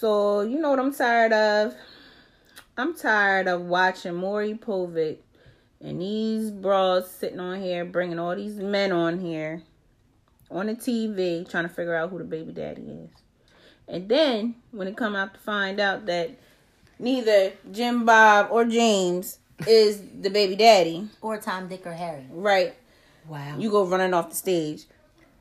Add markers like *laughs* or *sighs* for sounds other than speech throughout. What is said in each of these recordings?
So you know what I'm tired of? I'm tired of watching Maury Povich and these bras sitting on here, bringing all these men on here on the TV, trying to figure out who the baby daddy is. And then when it come out to find out that neither Jim Bob or James is the baby daddy, Or Tom, Dick, or Harry. right? Wow. You go running off the stage.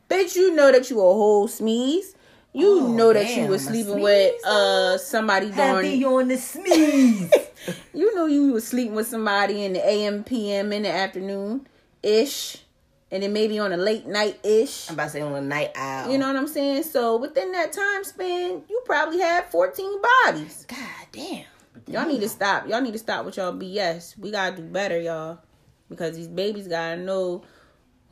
Bitch, you know that you a whole sneeze. You Oh, know that you damn, was a sleeping with uh somebody during you on the sneeze. *laughs* you know you was sleeping with somebody in the AM PM in the afternoon ish. And then maybe on a late night ish. I'm about to say on a night owl. You know what I'm saying? So within that time span, you probably had 14 bodies. God damn. Y'all need to stop. Y'all need to stop with y'all BS. We gotta do better, y'all. Because these babies gotta know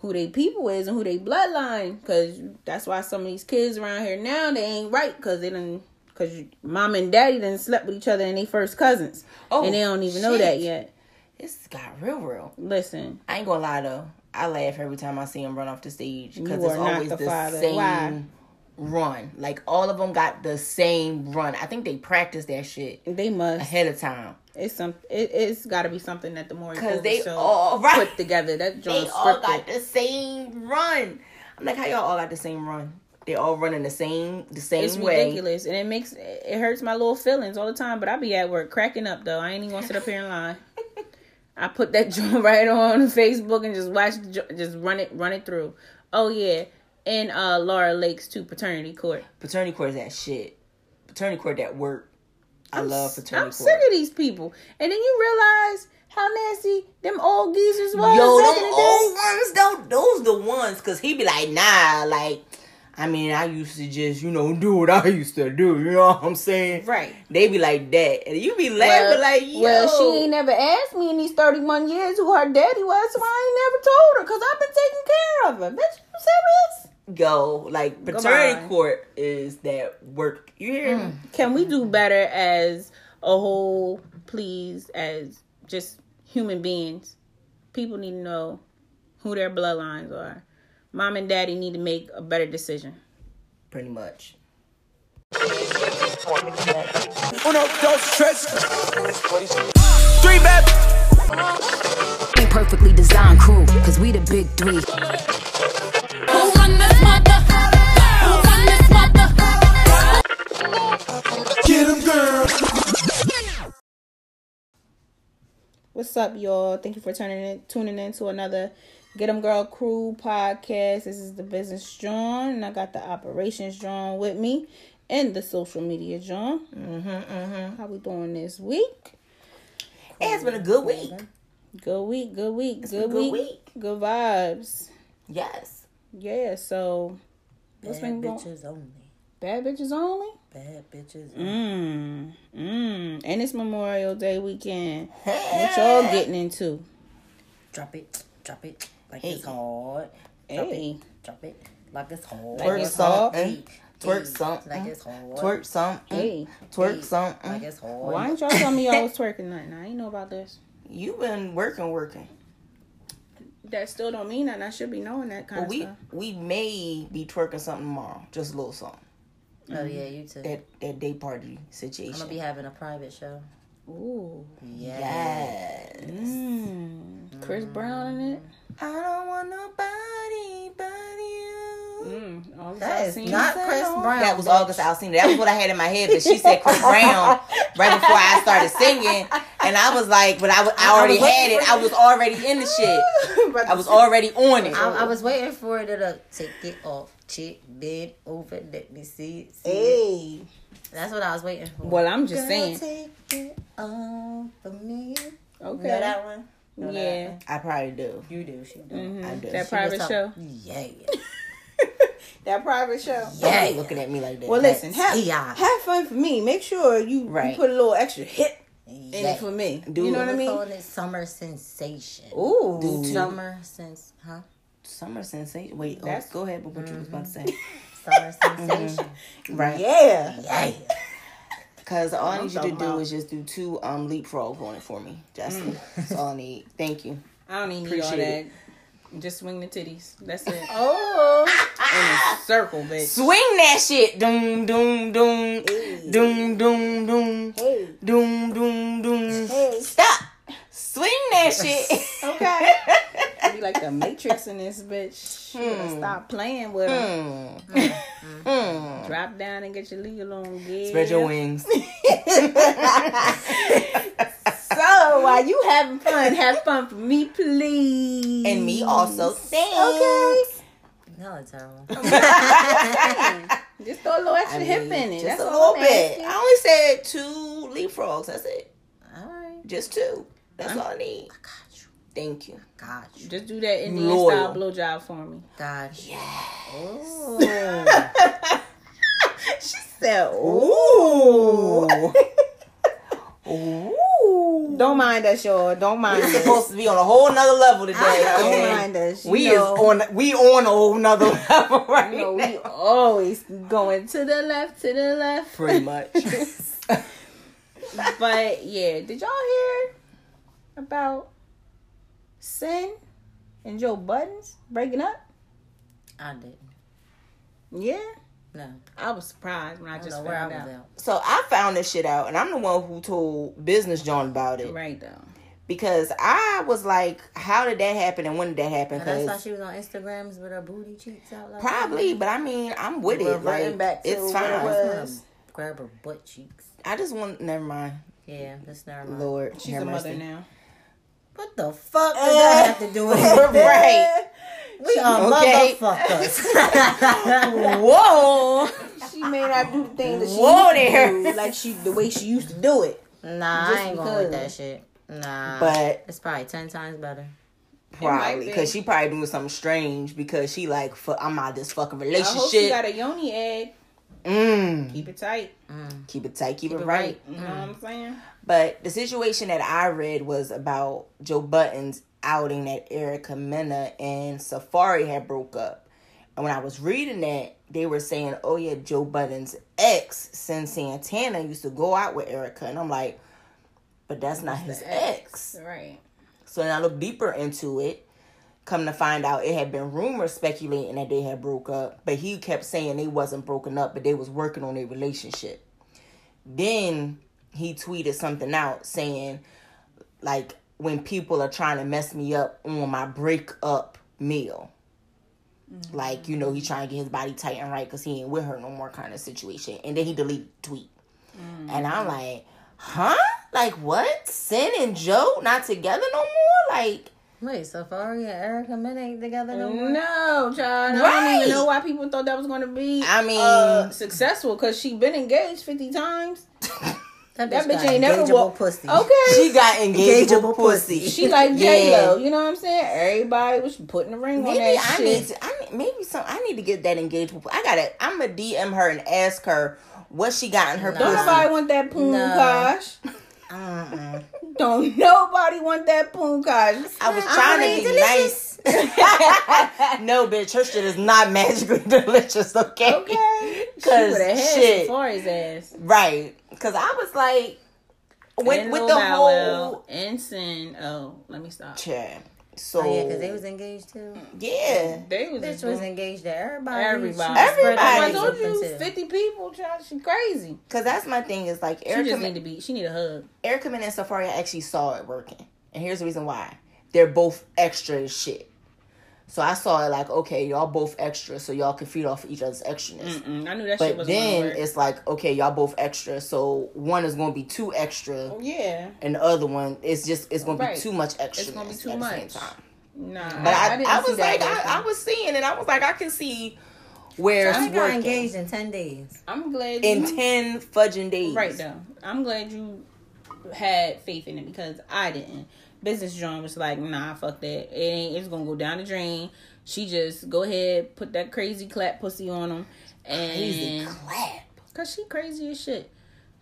who they people is and who they bloodline. Cause that's why some of these kids around here now they ain't right. Cause they done. Cause mom and daddy done slept with each other and they first cousins. Oh, and they don't even know that yet. This got real, real. Listen, I ain't gonna lie though. I laugh every time I see him run off the stage because it's always the the, same Why? Run. Like all of them got the same run. I think they practice that shit they must. ahead of time. It's some. It, it's got to be something that the more Cause they all right. put together. That They joint all got the same run. I'm like, how y'all all got the same run? They all running the same the same It's way. ridiculous, and it makes it hurts my little feelings all the time. But I be at work cracking up though. I ain't even gonna sit up here and lie. *laughs* I put that joint *laughs* right on Facebook and just watch, the just run it, run it through. Oh yeah, and uh Lauren Lake's to paternity court. Paternity court is that shit. Paternity court that work. I love paternity court. I'm sick of these people, and then you realize how nasty them old geezers was Yo, them the old ones though, those the ones, cause he be like, nah, like, I mean, I used to just, you know, do what I used to do. You know what I'm saying? Right. They be like that, and you be laughing like, yo. well, she ain't never asked me in these 31 years who her daddy was, so I ain't never told her because I've been taking care of her. Bitch, you serious? Go like paternity Goodbye. court is that work. You hear me? Mm. Can we do better as a whole, please, as just human beings? People need to know who their bloodlines are. Mom and daddy need to make a better decision. Pretty much. Uno, dos, tres. Three bad. Ain't perfectly designed crew, cause we the big three. What's up, y'all? Thank you for turning in, tuning in to another Get 'em Girl Crew podcast. This is the Business John, and I got the Operations John with me, and the Social Media John. Mm-hmm, mm-hmm. How we doing this week? It has been a good week. Good week, good week, been good a good week, week. good vibes. Yes. Yeah. So, what's been Bad going? bitches only. Bad bitches only. Bad bitches only. Mm, mm. And it's Memorial Day weekend. What y'all getting into? Drop it, drop it like Hey. it's hard. Drop Hey. it, drop it like it's hard. Twerk it's hard. something. Twerk something. Like it's hard. Twerk something. Hey, Twerk something. Like it's hard. why ain't y'all tell me y'all *laughs* was twerking nothing? I ain't know about this. You been working, working. That still don't mean that I should be knowing that kind But of we stuff. we may be twerking something tomorrow. Just a little something. Oh yeah, you too. That that day party situation. I'm gonna be having a private show. Ooh. Yeah. yes. Mm. Chris Brown in it. I don't want nobody but you. Mm. All That is seen. not Chris Brown. That was bitch. August Alsina. That was what I had in my head, but she said Chris *laughs* Brown right before I started singing, and I was like, but I, was- I already was had it. I was already in the shit. *laughs* I was already on it. I, I was waiting for it to take it off. Chick, bend over, let me see it. See it. Hey. That's what I was waiting for. Well, I'm just Girl, saying. Take it off for me. You Okay. know that one? Know that Yeah. one? I probably do. You do. She do. Mhm. I do. That She private show. Yeah. *laughs* That private show. Yeah, Yeah. looking at me like that. Well, listen, have, Yeah. have fun for me. Make sure you, you put a little extra hit in it for me. Do you know what I mean? calling it summer sensation. Ooh. Do too. Summer sense, huh? Summer sensation. Wait, oh, That's- oh, go ahead. But what you was about to mm-hmm. say? *laughs* Summer *laughs* mm-hmm. sensation. Right. Yeah. Yeah. Because all I need you to do is just do two um leapfrogs on it for me, Justin. Mm. That's all I need. Thank you. I don't even need all that. Appreciate Just swing the titties. That's it. *laughs* Oh. In a circle, bitch. Swing that shit. Doom, doom, doom. Doom, doom, doom. Hey. Doom, doom, doom. Hey. Stop. Swing that shit. Okay. Be like the Matrix in this bitch. Hmm. Stop playing with them. Mm. Drop down and get your legal on. Yeah. Spread your wings. *laughs* So while you having fun, have fun for me, please. And me also. Thanks. Okay. No, it's terrible. *laughs* Just throw a little extra I hip mean, in it. Just That's a little bit. asking. I only said two leapfrogs. That's it. All right. Just two. That's all I need. Got you. Thank you. Got you. Just do that Indian Loyal. style blowjob for me. Got you. Oh. *laughs* She said, Ooh. Ooh. Don't mind us, y'all. Don't mind We're us. supposed to be on a whole nother level today. Don't okay? mind us. We know, is on we on a whole nother *laughs* level right You know, now. we always going to the left, to the left. Pretty much. *laughs* But yeah, did y'all hear about Cyn and Joe Budden breaking up? I didn't. Yeah, No. I was surprised when I, I just know where I found was out. out. so I found this shit out, and I'm the one who told Business John about it Right though. because I was like, "How did that happen? And when did that happen?" And that's why Because she was on Instagrams with her booty cheeks out like probably, but I mean, I'm with We're it. reverting Like, back to it's what it fine. that. I was. just wanna grab her butt cheeks. I just want. Never mind. Yeah, that's never mind. Lord, She's have a mother now. What the fuck does that eh. have to do with it? *laughs* right. We are Okay. motherfuckers. *laughs* Whoa. She may not do the thing that she Whoa used to there. do, like she the way she used to do it. nah, Just I ain't going with that shit. Nah. But it's probably ten times better. probably be. because she probably doing something strange because she like, fuck, I'm out of this fucking I hope she relationship. got a yoni egg. Mm. Keep it tight. Mm. Keep it tight. Keep, it, it right. right. You know what I'm mm. saying? But the situation that I read was about Joe Budden outing that Erica Mena and Safaree had broke up. And when I was reading that, they were saying, oh yeah, Joe Budden's ex, Cyn Santana, used to go out with Erica. And I'm like, but that's not his ex. Right. So then I looked deeper into it. Come to find out, it had been rumors speculating that they had broke up, but he kept saying they wasn't broken up, but they was working on their relationship. Then he tweeted something out saying, like, when people are trying to mess me up on my breakup meal. Like, you know, he trying to get his body tight and right because he ain't with her no more kind of situation. And then he deleted the tweet. And I'm like, huh? Like, what? Cyn and Joe not together no more? Like, Wait, Safaree and Erica Mena ain't together no more? No, child. I Right. don't even know why people thought that was going to be. I mean- uh, successful because she been engaged fifty times. That, That bitch, bitch ain't never engageable walked. pussy. Okay. she got *laughs* engageable Engageable pussy. pussy. She like J Yeah. Lo, you know what I'm saying? Everybody was putting the ring Maybe on that I shit. need to. I need, maybe some. I need to get that engagement. I gotta. I'm gonna DM her and ask her what she got in her Don't pussy. nobody want that poon No. kosh. Mm-mm. Uh-uh. *laughs* Don't nobody want that poon kosh. I was trying to be nice. *laughs* no, bitch, her shit is not magically *laughs* delicious. Okay. Okay. *laughs* She Cause would have had shit. Safaree's ass. Right. Cause I was like, with, And with Lil the Bow whole. Wow and Oh, let me stop. Chat. So Oh, yeah, because they was engaged too. yeah. They was Bitch was engaged to everybody. Everybody. She spread Everybody. I legs told open, you, fifty people, child. She crazy. Cause that's my thing is like She Erica, just need to be. She need a hug. Erica Mena and Safaree actually saw it working, and here's the reason why. They're both extra as shit. So I saw it like, okay, y'all both extra, so y'all can feed off each other's extraness. Mm, I knew that shit But then work. it's like, okay, y'all both extra, so one is gonna be too extra, Oh, yeah, and the other one is just it's gonna be too much extra. gonna be too at much. The same time. nah. But I, I, didn't see was that like, I. I was seeing it, I was like, I can see where I it's got working engaged in 10 days. I'm glad in you, ten fudging days. right though. I'm glad you had faith in it because I didn't. Business John was like, nah, fuck that. It ain't. It's gonna go down the drain. She just go ahead, put that crazy clap pussy on him, and Crazy clap. cause she crazy as shit.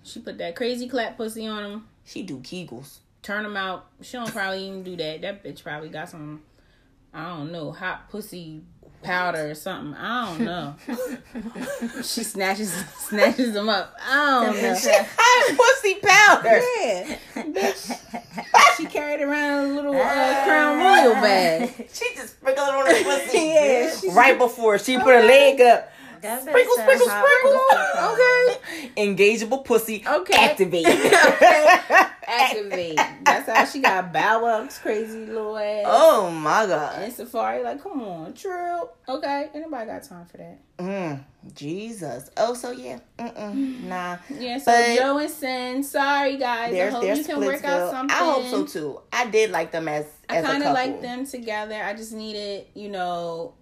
She put that crazy clap pussy on him. She do kegels. turn them out. She don't probably even do that. That bitch probably got some, I don't know, hot pussy powder or something. I don't know. *laughs* she snatches snatches them up. I don't know. Hot pussy powder. Yeah, bitch. She carried around a little uh, Crown Royal bag. She just sprinkled it on her pussy. *laughs* Yeah, she- right before she put her leg up. That Sprinkle, sprinkle, sprinkle. Okay. Engageable pussy. Okay. Activate. *laughs* Activate. That's how she got Bow Wow's crazy little ass. oh my god. And Safaree, like, come on, true. Okay, anybody got time for that? Mm, Jesus. Oh, so yeah. Mm-mm, *sighs* nah. Yeah, so But- Joe and Cyn, sorry guys. I hope you can work out something. I hope so too. I did like them as I as a kind of like them together. I just needed, you know,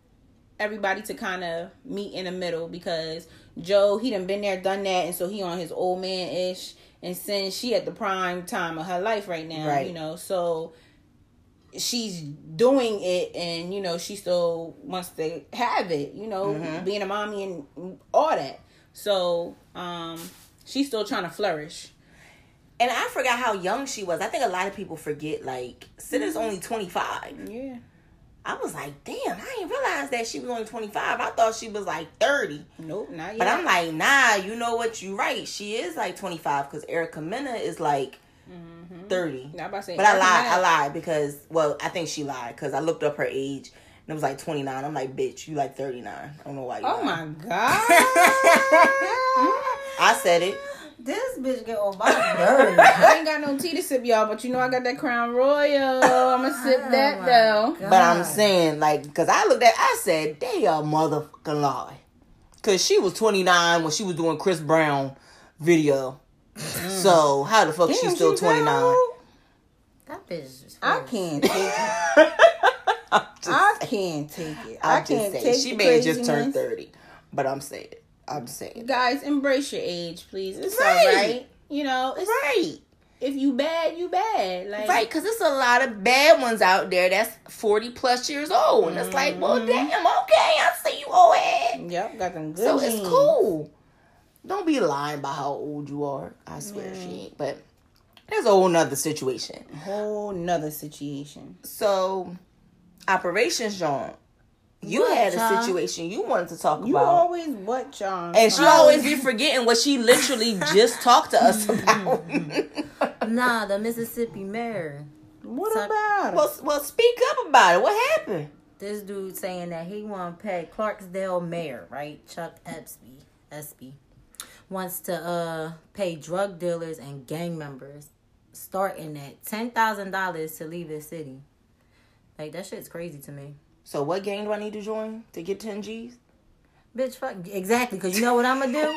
everybody to kind of meet in the middle because Joe, he done been there, done that, and so he on his old man ish. And since she at the prime time of her life right now, Right. you know, so she's doing it, and you know, she still wants to have it, you know, Mm-hmm. being a mommy and all that. So, um, she's still trying to flourish. And I forgot how young she was. I think a lot of people forget. Like, is only twenty five. Yeah. I was like, damn, I didn't realize that she was only twenty five. I thought she was like thirty. Nope, not yet. But I'm like, nah, you know what? You right. She is like 25 because Erica Mena is like mm-hmm. 30. Now, I'm about to say, But I lied. Mena- I lied because, well, I think she lied because I looked up her age and it was like 29. I'm like, bitch, you like 39. I don't know why you Oh lying. my god. *laughs* I said it. This bitch get on my *laughs* nerves. I ain't got no tea to sip, y'all, but you know I got that Crown Royal. I'ma sip Oh that though. God. But I'm saying, like, because I looked at I said, they a motherfucking lie. Because she was 29 when she was doing Chris Brown video. Mm. So, how the fuck Damn, she still she's that 29? old? That bitch is I can't take it. *laughs* I can't take it. I I'm just can't saying. take She may have just turned 30. But I'm saying. I'm saying. Guys, embrace your age, please. It's Right. all right. You know, it's, Right. if you bad, you bad. Like Right, because there's a lot of bad ones out there that's 40 plus years old. And it's like, well, Mm-hmm. damn, okay, I see you old head. Yep, got them good So it's cool. Don't be lying about how old you are. I swear she ain't. But there's a whole nother situation. Whole nother situation. So, operations, John. You What, had a child? situation you wanted to talk You about. You always what, John? and she always be forgetting what she literally *laughs* just talked to us about. *laughs* Nah, the Mississippi mayor. what Suck- about it? well, well, speak up about it. What happened? This dude saying that he want to pay Clarksdale mayor, right? Chuck Espy, Espy wants to uh pay drug dealers and gang members starting at ten thousand dollars to leave the city. Like that shit's crazy to me. So, what game do I need to join to get 10 G's? Bitch, fuck exactly. Cause you know what *laughs* I'm gonna do.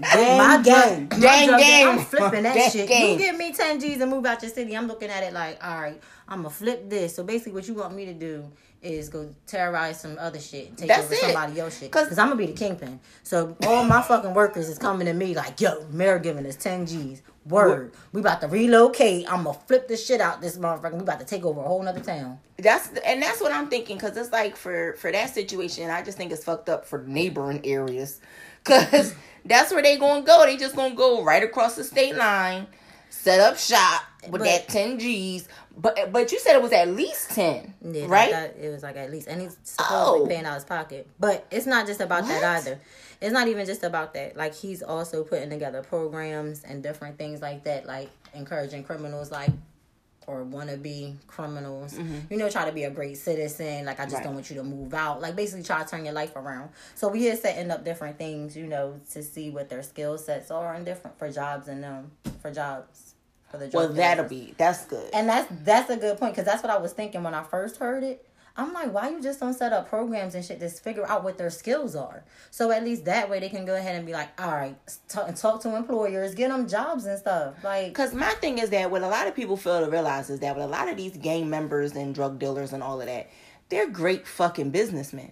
Gang, my gang. drug, Gang, my drug, gang. I'm flipping that shit. gang. You give me 10 G's and move out your city. I'm looking at it like, all right, I'm gonna flip this. So basically, what you want me to do is go terrorize some other shit, and take That's over it. somebody else shit. 'Cause- Because I'm gonna be the kingpin. So all my fucking workers is coming to me like, yo, mayor giving us 10 G's. Word. We about to relocate. I'm gonna flip the shit out this motherfucker. We about to take over a whole nother town. That's and that's what I'm thinking because it's like for for that situation, I just think it's fucked up for neighboring areas *laughs* because that's where they gonna go. They just gonna go right across the state line, set up shop with But- that ten G's. But but you said it was at least ten, Yeah, right? That, it was like at least, and he's supposedly Oh. paying out his pocket. But it's not just about that either. It's not even just about that. Like he's also putting together programs and different things like that, like encouraging criminals, like or wannabe criminals. You know, try to be a great citizen. Like I just Mm-hmm. Right. don't want you to move out. Like basically try to turn your life around. So we are setting up different things, you know, to see what their skill sets are and different for jobs and um for jobs for the well, that'll be that's good. And that's that's a good point because that's what I was thinking when I first heard it. I'm like, why you just don't set up programs and shit to figure out what their skills are? So at least that way they can go ahead and be like, all right, talk, talk to employers, get them jobs and stuff. Like, Because my thing is that what a lot of people fail to realize is that with a lot of these gang members and drug dealers and all of that, they're great fucking businessmen.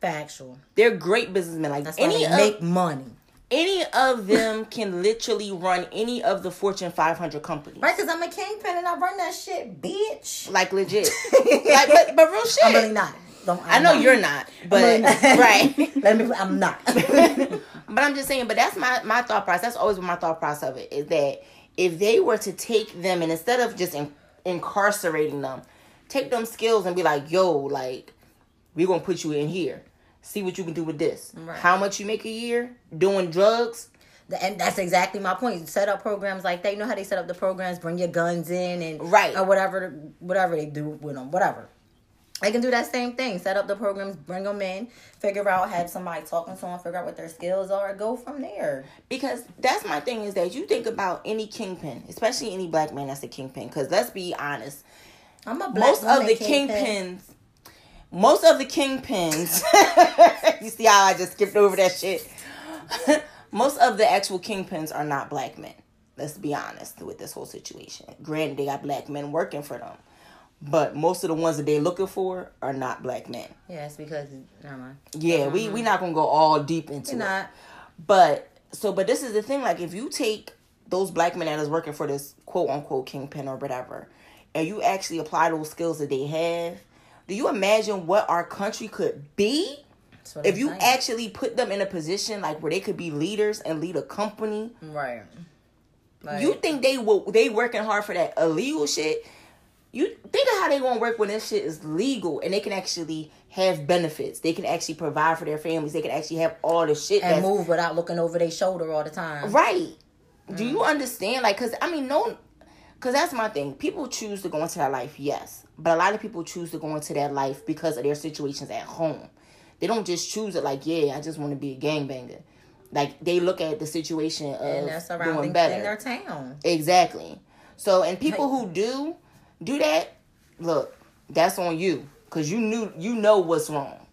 factual. They're great businessmen. Like That's any they of, make money, any of them can literally run any of the Fortune 500 companies. right? Because I'm a kingpin and I run that shit, bitch. Like legit. *laughs* like, but, but real shit. I'm really not. Don't, I I'm know not. you're not, but really not. *laughs* right. *laughs* Let me. I'm not. But I'm just saying. But that's my my thought process. That's always been my thought process of it. Is that if they were to take them and instead of just in, incarcerating them, take them skills and be like, yo, like we're gonna put you in here. See what you can do with this. Right. How much you make a year doing drugs? And that's exactly my point. Set up programs like they You know how they set up the programs, bring your guns in and Right. or whatever, whatever they do with them, whatever. They can do that same thing. Set up the programs, bring them in, figure out, have somebody talking to them, figure out what their skills are, go from there. because that's my thing is that you think about any kingpin, especially any black man that's a kingpin. Because let's be honest, I'm a black most of the kingpin. kingpins, most of the kingpins, *laughs* you see how I just skipped over that shit. *laughs* most of the actual kingpins are not black men. Let's be honest with this whole situation. Granted, they got black men working for them, but most of the ones that they're looking for are not black men. Yeah, it's because never mind. Yeah, we we mm-hmm. not gonna go all deep into You're it. not. But so, but this is the thing. Like, if you take those black men that is working for this quote unquote kingpin or whatever, and you actually apply those skills that they have, do you imagine what our country could be if I'm you saying. actually put them in a position like where they could be leaders and lead a company? right. Like, You think they will? They working hard for that illegal shit? You think of how they gonna work when this shit is legal and they can actually have benefits. They can actually provide for their families. They can actually have all the shit and move without looking over their shoulder all the time. Right. Do you mm. understand? Like, cause I mean, no, cause that's my thing. People choose to go into that life, yes, but a lot of people choose to go into that life because of their situations at home. They don't just choose it like, yeah, I just want to be a gangbanger. Like they look at the situation of And their doing better. in their town. Exactly. So, and people who do do that, look, that's on you because you knew you know what's wrong,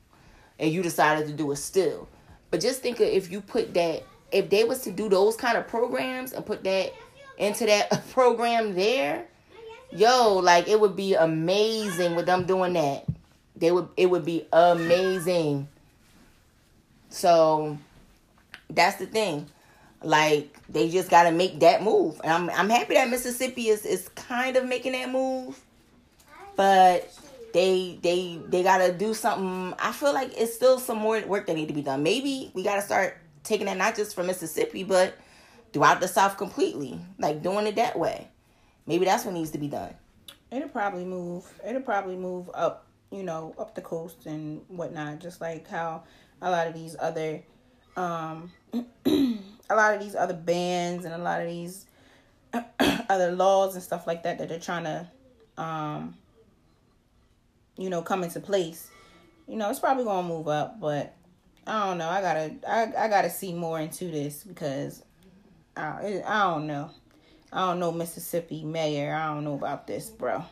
and you decided to do it still. But just think of if you put that, if they was to do those kind of programs and put that into that *laughs* program there, yo, like it would be amazing with them doing that. They would, it would be amazing. So, that's the thing. Like they just got to make that move. And I'm, I'm happy that mississippi is, is kind of making that move. But they they they got to do something. I feel like it's still some more work that need to be done. Maybe we got to start taking that not just from mississippi but throughout the south completely like doing it that way maybe that's what needs to be done It'll probably move. It'll probably move up, you know, up the coast and whatnot. Just like how a lot of these other, um, *clears throat* a lot of these other bands and a lot of these *clears throat* other laws and stuff like that that they're trying to, um, you know, come into place. You know, it's probably gonna move up, but I don't know. I gotta, I, I gotta see more into this because I, I don't know. I don't know Mississippi mayor. I don't know about this, bro.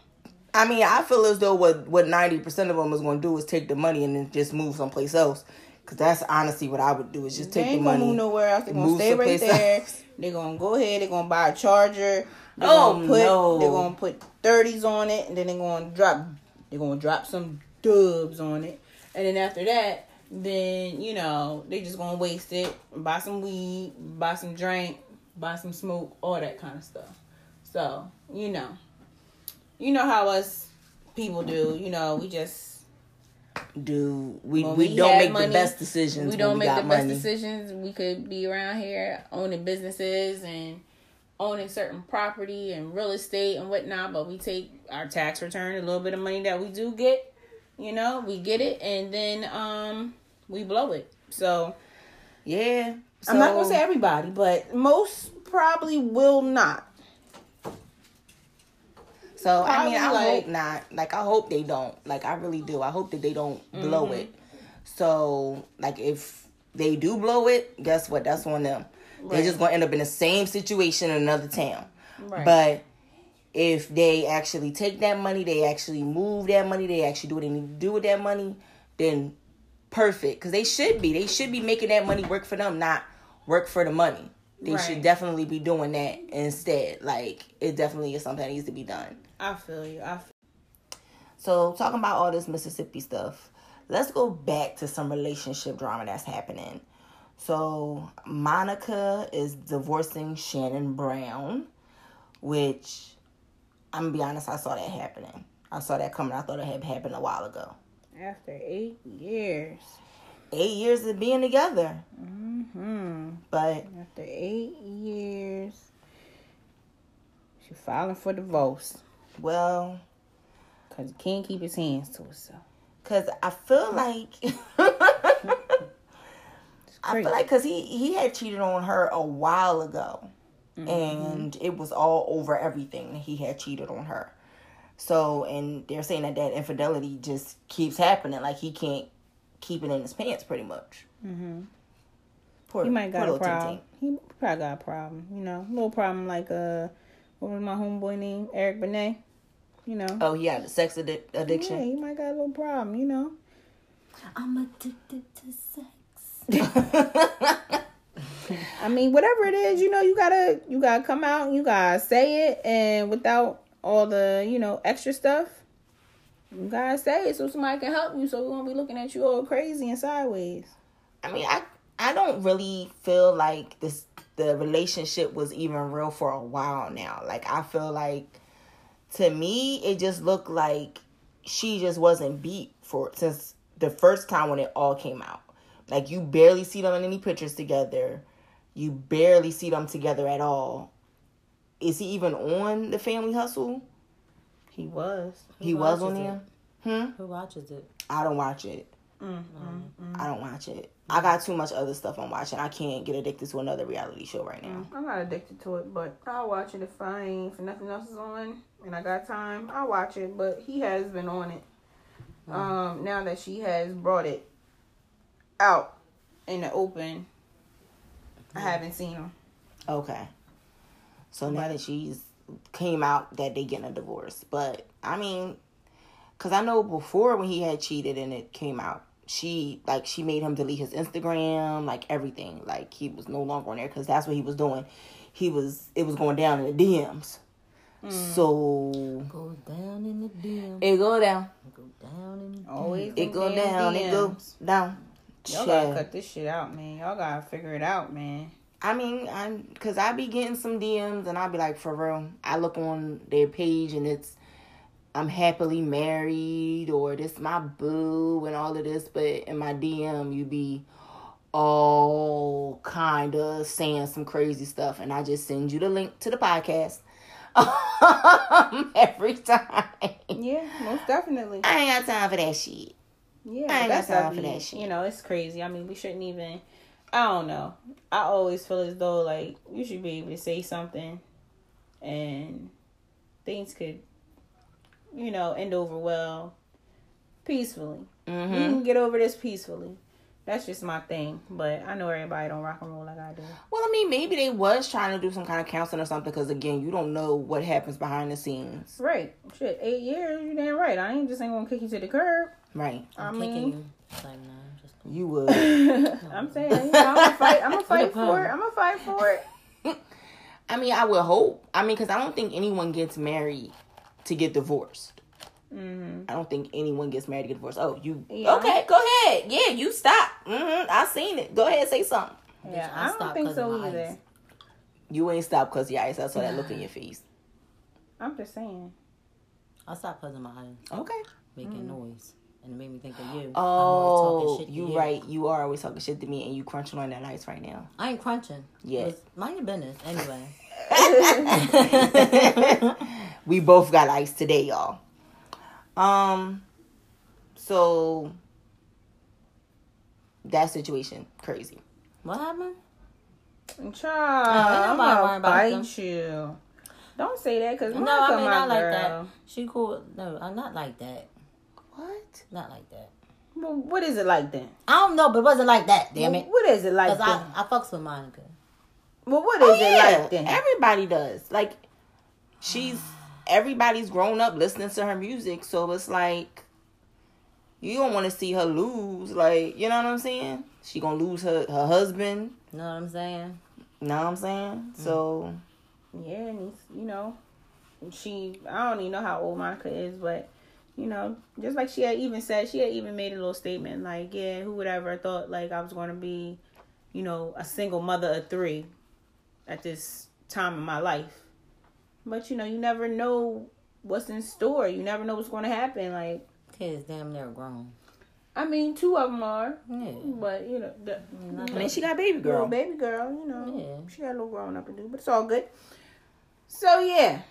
I mean, I feel as though what what ninety percent of them is going to do is take the money and then just move someplace else. Cause that's honestly what I would do is just They take the money. They ain't gonna move nowhere else. They're gonna stay right there. else. They're gonna go ahead. They're gonna buy a charger. They're Oh, gonna put, no. They're gonna put thirties on it, and then they're gonna drop. They're gonna drop some dubs on it, and then after that, then you know they just gonna waste it. Buy some weed, buy some drink, buy some smoke, all that kind of stuff. So you know, you know how us people do. You know, we just Do we we, we don't make money, the best decisions? we don't we make the money. best decisions. We could be around here owning businesses and owning certain property and real estate and whatnot, but we take our tax return, a little bit of money that we do get, you know, we get it and then um we blow it. So Yeah, I'm not gonna say everybody, but most probably will not. So I mean, I Probably, hope not. Like I hope they don't. Like I really do. I hope that they don't blow Mm-hmm. it. So like if they do blow it, guess what? That's on them. They're just gonna end up in the same situation in another town. Right. But if they actually take that money, they actually move that money, they actually do what they need to do with that money, then perfect. Because they should be. They should be making that money work for them, not work for the money. They Right. should definitely be doing that instead. Like it definitely is something that needs to be done. I feel you. I feel So talking about all this Mississippi stuff, let's go back to some relationship drama that's happening. So Monica is divorcing Shannon Brown, which I'm gonna be honest, I saw that happening. I saw that coming. I thought it had happened a while ago. after eight years. Eight years of being together, Hmm. but After eight years, she filing for divorce well, because he can't keep his hands to himself. cause I feel like *laughs* I feel like because he he had cheated on her a while ago, Mm-hmm. and it was all over everything that he had cheated on her. So, and they're saying that that infidelity just keeps happening. Like he can't keep it in his pants, pretty much. Mm-hmm. Poor, He might got poor a little problem. Ting. He probably got a problem. You know, little problem like uh, what was my homeboy name? Eric Benet. You know. Oh, he had a sex addi- yeah, addiction. he might got a little problem. You know. I'm addicted to sex. *laughs* I mean, whatever it is, you know, you gotta you gotta come out and you gotta say it, and without all the you know extra stuff, you gotta say it so somebody can help you, so we won't be looking at you all crazy and sideways. I mean, I I don't really feel like this the relationship was even real for a while now. Like I feel like to me it just looked like she just wasn't beat for since the first time when it all came out. Like you barely see them in any pictures together. You barely see them together at all. Is he even on the Family Hustle? He was. He was on there. Hmm? Who watches it? I don't watch it. Mm-hmm, mm-hmm. I don't watch it. I got too much other stuff I'm watching. I can't get addicted to another reality show right now. Mm, I'm not addicted to it, but I'll watch it if I ain't if nothing else is on and I got time. I'll watch it, but he has been on it. Mm. Um, now that she has brought it out in the open, I mm. haven't seen him. Okay. So now that she's came out that they getting a divorce, but I mean, cause I know before when he had cheated and it came out, she like she made him delete his Instagram, like everything, like he was no longer on there because that's what he was doing. He was it was going down in the DMs. Mm. So Go down in the DM. it go down, It Go down in the Always it go damn down, it go down. Y'all gotta cut this shit out, man. Y'all gotta figure it out, man. I mean, I'm because I be getting some DMs and I'll be like, for real. I look on their page and it's I'm happily married or this my boo and all of this, but in my DM you be all kind of saying some crazy stuff, and I just send you the link to the podcast *laughs* every time. Yeah, most definitely. I ain't got time for that shit. Yeah, I ain't got time for that shit. You know, it's crazy. I mean, we shouldn't even. I don't know. I always feel as though like you should be able to say something, and things could, you know, end over well, peacefully. Mm-hmm. We can get over this peacefully. That's just my thing. But I know everybody don't rock and roll like I do. Well, I mean, maybe they was trying to do some kind of counseling or something because again, you don't know what happens behind the scenes, Right? Shit, eight years. You damn right. I ain't just ain't gonna kick you to the curb. right? I'm kicking mean, you. It's like, nah, I'm just You would. *laughs* I'm saying, I'm gonna fight. I'm gonna fight for it. I'm gonna fight for it. *laughs* I mean, I would hope. I mean, because I don't think anyone gets married to get divorced. I don't think anyone gets married to get divorced. Oh, you Yeah. okay? Go ahead. Yeah, you stop. hmm I seen it. Go ahead, say something. Yeah, I I don't stopped think 'cause of so either. ice. You ain't stop because your eyes. I saw that look in your face. I'm just saying. I stopped closing my eyes, Okay. making noise, and it made me think of you. I'm Oh, always talking shit to you right. You are always talking shit to me, and you crunching on that ice right now. I ain't crunching. Yes. Just mind your business. Anyway, *laughs* we both got ice today, y'all. Um, so that situation crazy. what happened? Child, ain't I'm nobody gonna worrying about bite you. Don't say that, cause No, I mean my not like that. She cool. No, I'm not like that. What? Not like that. Well, what is it like then? I don't know, but it wasn't like that. Damn Well, it. What is it like Because then? I, I fucks with Monica. well, what is Oh, is it like then? Everybody does. Like she's everybody's grown up listening to her music, so it's like you don't want to see her lose. Like you know what I'm saying? She gonna lose her her husband. You know what I'm saying? Know what I'm saying? Mm. So yeah, and he's, you know, she. I don't even know how old Monica is, but you know, just like she had even said, she had even made a little statement like, yeah, who would ever thought like I was going to be, you know, a single mother of three at this time in my life. But you know, you never know what's in store. You never know what's going to happen. Like, Kids damn near grown. I mean, two of them are, Yeah. but you know, the, and then she got baby girl. baby girl, you know, Yeah. she got a little growing up to do, but it's all good. So yeah,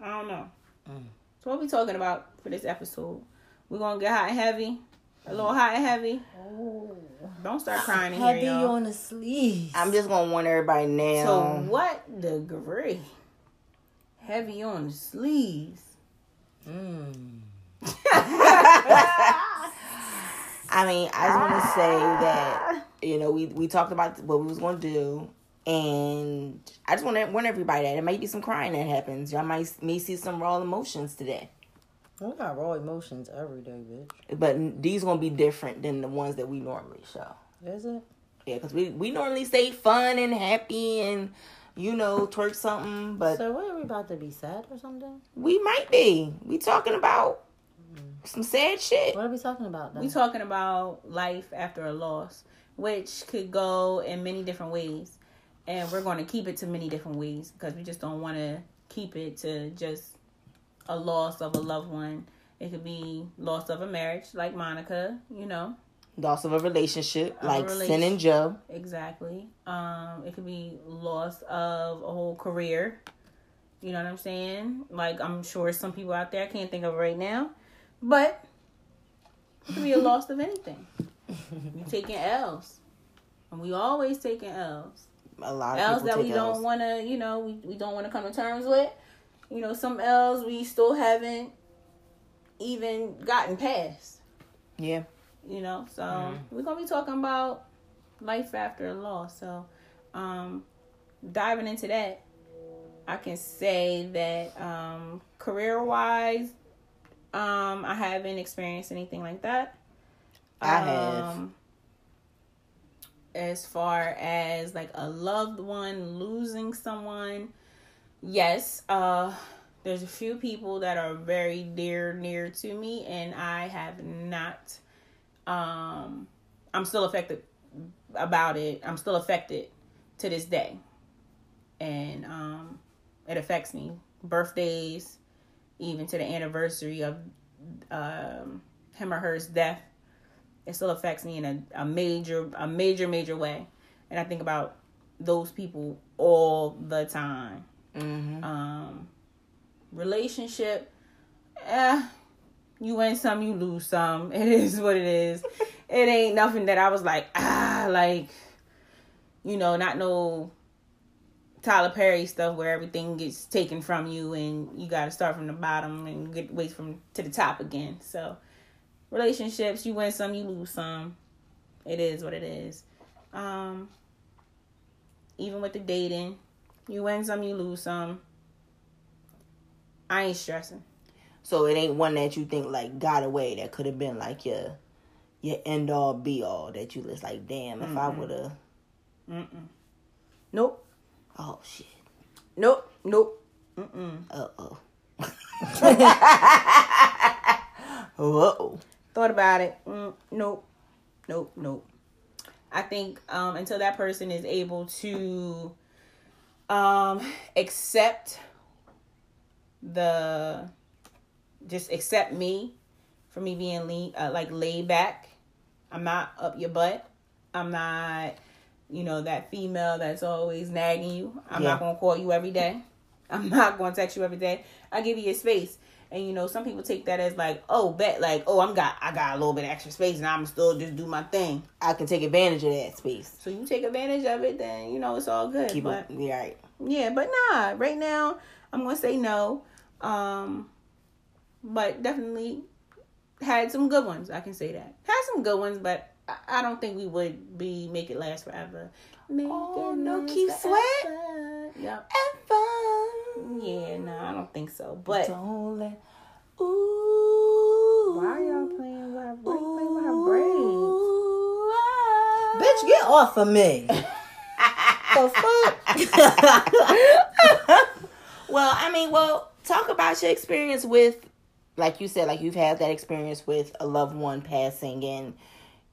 I don't know. Mm. So what we talking about for this episode? We're gonna get hot and heavy, a little hot and heavy. Oh. Don't start crying in Heavy here, y'all. on the sleeves. I'm just gonna warn everybody now. So what degree? Heavy on the sleeves. Mm. *laughs* I mean, I just want to say that you know we we talked about what we was going to do, and I just want to warn everybody that it might be some crying that happens. Y'all might may see some raw emotions today, We got raw emotions every day, bitch. but these gonna be different than the ones that we normally show. Is it? Yeah, because we we normally stay fun and happy and you know twerk something, but So what are we about to be sad or something? we might be. We talking about mm. some sad shit. What are we talking about? Then? We talking about life after a loss, which could go in many different ways, and we're going to keep it to many different ways because we just don't want to keep it to just a loss of a loved one. It could be loss of a marriage, like Monica. You know, Loss of a relationship, A like relation- Cyn and Joe. exactly. Um, it could be loss of a whole career. You know what I'm saying? Like I'm sure some people out there I can't think of right now, but it could be a loss of anything. *laughs* You taking L's, and we always taking L's. A lot of L's that take we L's. don't want to, you know, we, we don't want to come to terms with. You know, some L's we still haven't even gotten past. Yeah. You know, so Mm-hmm. we're gonna be talking about life after a loss. So, um, diving into that, I can say that um, career wise, um, I haven't experienced anything like that. I have. Um, as far as like a loved one losing someone, yes, uh, there's a few people that are very dear near to me, and I have not. Um, I'm still affected about it. I'm still affected to this day, and um, it affects me. Birthdays, even to the anniversary of um, him or her's death, it still affects me in a, a major, a major, major way. And I think about those people all the time. Um, relationship, eh, you win some, you lose some. *laughs* It is what it is. *laughs* it ain't nothing that I was like, ah, like, you know, not no Tyler Perry stuff where everything gets taken from you and you got to start from the bottom and get ways from to the top again. So, relationships, you win some, you lose some. It is what it is. Um, even with the dating, you win some, you lose some. I ain't stressing. So it ain't one that you think like got away that could have been like your your end all be all that you just like damn if I would have Nope. oh shit Nope. Nope. uh oh *laughs* uh oh Thought about it. Mm, nope. Nope. Nope. I think um, until that person is able to um, accept the just accept me for me being lean, uh, like laid back. I'm not up your butt. I'm not, you know, that female that's always nagging you. I'm Yeah. not gonna call you every day. I'm not gonna text you every day. I give you your space. And you know, some people take that as like, oh, bet like, oh, I'm got I got a little bit of extra space and I'm still just do my thing. I can take advantage of that space So you take advantage of it, then you know it's all good. keep but it yeah, right yeah, but nah, right now I'm gonna say no. Um, but definitely had some good ones. I can say that had some good ones, but I, I don't think we would be make it last forever. Make Oh, it no Keith Sweat? Forever. Yep. Ever. Yeah, no, I don't think so. But don't let ooh why are y'all playing with her? Why you playing with her braids? Ah. Bitch, get off of me. *laughs* the fuck? *laughs* Well, I mean, well, talk about your experience with, like you said, like you've had that experience with a loved one passing and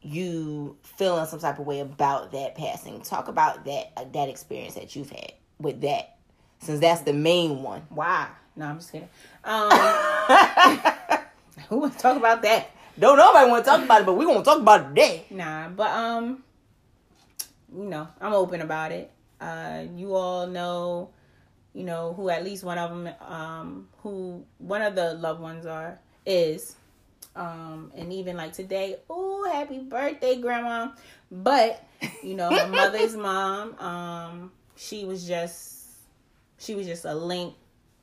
you feeling some type of way about that passing. Talk about that uh, that experience that you've had with that, since that's the main one. Why? No, I'm just kidding. Um, *laughs* who wants to talk about that? Don't nobody want to talk about it, but we gonna talk about it today. Nah, but um, you know, I'm open about it. Uh, you all know, you know, who at least one of them, um, who one of the loved ones are is, um, and even like today, oh, happy birthday, grandma. But you know, my mother's *laughs* mom, um, she was just, she was just a link